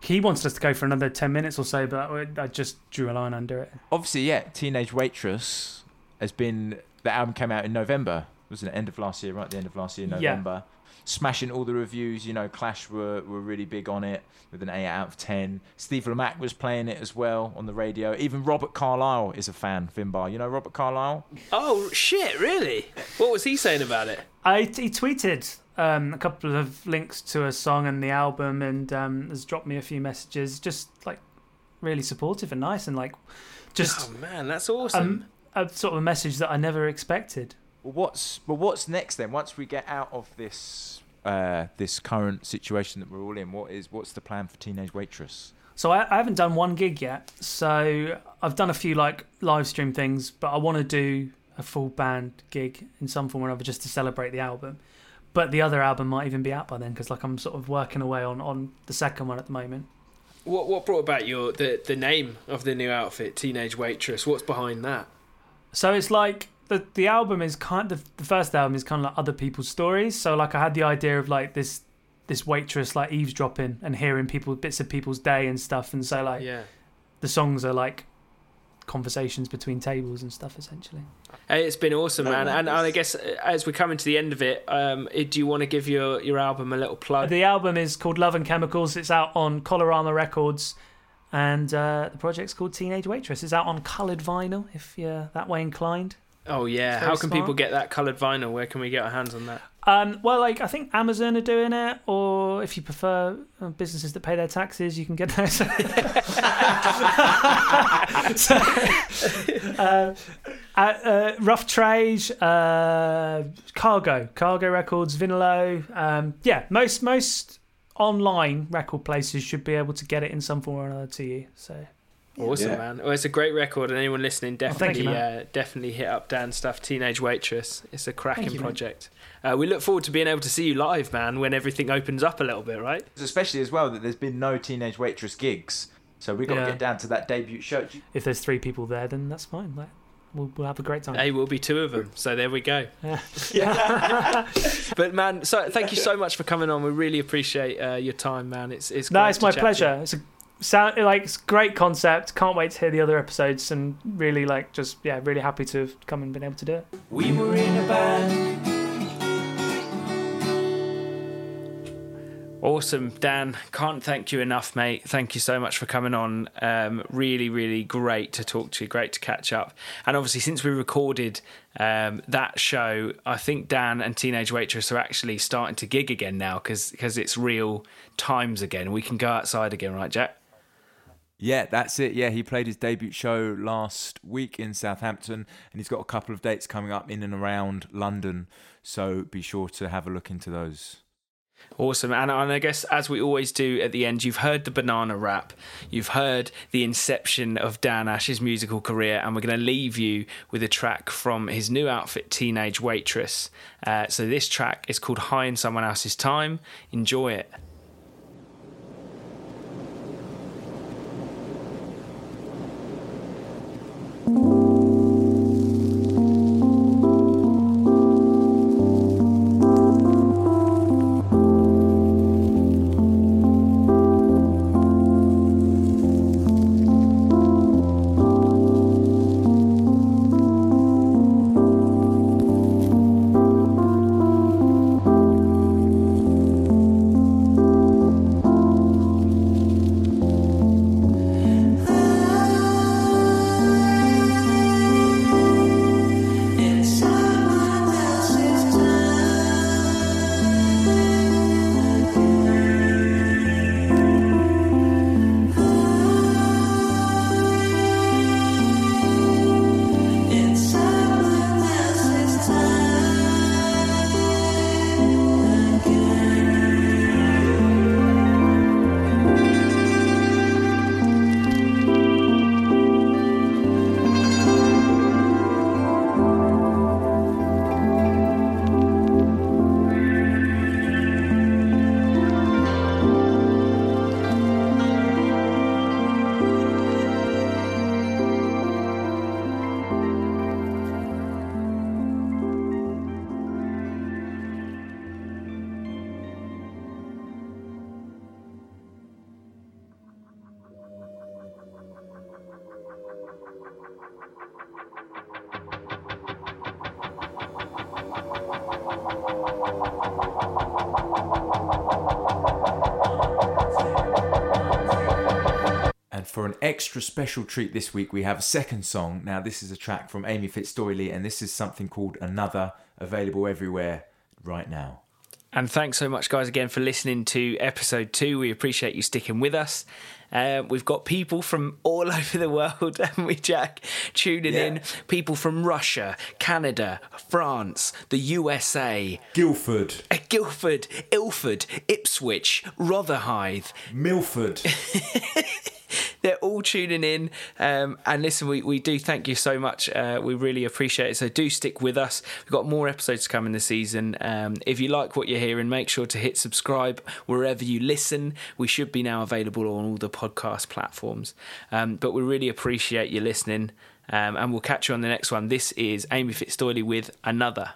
Speaker 5: he wanted us to go for another ten minutes or so, but I- I just drew a line under it.
Speaker 3: Obviously, yeah. Teenage Waitress has been. The album came out in November. Wasn't it end of last year? Right, the end of last year,
Speaker 5: Yeah.
Speaker 3: November. Smashing all the reviews. You know, Clash were were really big on it with an eight out of ten. Steve Lamacq was playing it as well on the radio. Even Robert Carlyle is a fan. Finbar, you know Robert Carlyle.
Speaker 1: oh shit! Really? What was he saying about it?
Speaker 5: I he tweeted um, a couple of links to a song and the album, and um, has dropped me a few messages, just like really supportive and nice, and like just
Speaker 1: Oh man, that's awesome.
Speaker 5: um, a sort of a message that I never expected.
Speaker 3: Well, what's well, what's next then? Once we get out of this uh, this current situation that we're all in, what is what's the plan for Teenage Waitress?
Speaker 5: So I, I haven't done one gig yet. So I've done a few like live stream things, but I want to do a full band gig in some form or another just to celebrate the album. But the other album might even be out by then because like I'm sort of working away on on the second one at the moment.
Speaker 1: what what brought about your the the name of the new outfit, Teenage Waitress? What's behind that?
Speaker 5: So it's like the the album is kind of the first album is kind of like other people's stories. So like I had the idea of like this this waitress like eavesdropping and hearing people bits of people's day and stuff, and so like
Speaker 1: Yeah.
Speaker 5: the songs are like conversations between tables and stuff essentially.
Speaker 1: Hey, it's been awesome, man. And, and I guess uh, as we're coming to the end of it, um, eh, do you want to give your, your album a little plug?
Speaker 5: The album is called Love and Chemicals. It's out on Colorama Records. And uh, the project's called Teenage Waitress. It's out on coloured vinyl if you're that way inclined.
Speaker 1: Oh yeah. How can people get that coloured vinyl? Where can we get our hands on that?
Speaker 5: Um, well, like I think Amazon are doing it, or if you prefer uh, businesses that pay their taxes, you can get those. so, uh, uh, uh, Rough Trade, uh, Cargo, Cargo Records, Vinilo. Um, yeah, most most online record places should be able to get it in some form or another to you. So
Speaker 1: Awesome,
Speaker 8: Yeah.
Speaker 1: man. Well, it's a great record, and anyone listening
Speaker 5: thank
Speaker 1: definitely,
Speaker 5: you,
Speaker 1: uh, definitely hit up Dan's stuff. Teenage Waitress. It's a cracking
Speaker 5: you,
Speaker 1: project. Uh, we look forward to being able to see you live, man, when everything opens up a little bit, right?
Speaker 3: Especially as well that there's been no Teenage Waitress gigs, so we got
Speaker 5: Yeah.
Speaker 3: to get down to that debut show.
Speaker 5: if there's three people there, then that's fine. Like, we'll, we'll have a great time.
Speaker 1: Hey, we'll be two of them. So there we go.
Speaker 5: Yeah.
Speaker 1: But man, so thank you so much for coming on. We really appreciate uh, your time, man. It's it's
Speaker 5: No, it's my
Speaker 1: chat to
Speaker 5: pleasure. It's a sound like it's great concept. Can't wait to hear the other episodes and really like just yeah, really happy to have come and been able to do it.
Speaker 2: We were in a band.
Speaker 1: Awesome, Dan. Can't thank you enough, mate. Thank you so much for coming on. Um, really, really great to talk to you. Great to catch up. And obviously, since we recorded um, that show, I think Dan and Teenage Waitress are actually starting to gig again now because it's real times again. We can go outside again, right, Jack?
Speaker 3: Yeah, that's it. Yeah, he played his debut show last week in Southampton, and he's got a couple of dates coming up in and around London. So be sure to have a look into those.
Speaker 1: Awesome. And, and I guess, as we always do at the end, you've heard the banana rap, you've heard the inception of Dan Ash's musical career, and we're going to leave you with a track from his new outfit, Teenage Waitress. Uh, so this track is called High in Someone Else's Time. Enjoy it.
Speaker 3: And extra special treat this week, we have a second song. Now, this is a track from Amy Fitzdoyley, and this is something called Another, available everywhere right now.
Speaker 1: And thanks so much, guys, again for listening to episode two. We appreciate you sticking with us. Uh, we've got people from all over the world, haven't we, Jack? Tuning in. People from Russia, Canada, France, the USA,
Speaker 3: Guildford,
Speaker 1: uh, Guildford, Ilford, Ipswich, Rotherhithe.
Speaker 3: Milford.
Speaker 1: They're all tuning in. Um, and listen, we, we do thank you so much. Uh, we really appreciate it. So do stick with us. We've got more episodes coming this season. Um, if you like what you're hearing, make sure to hit subscribe wherever you listen. We should be now available on all the podcast platforms. Um, but we really appreciate you listening. Um, and we'll catch you on the next one. This is Amy Fitzdoyley with another.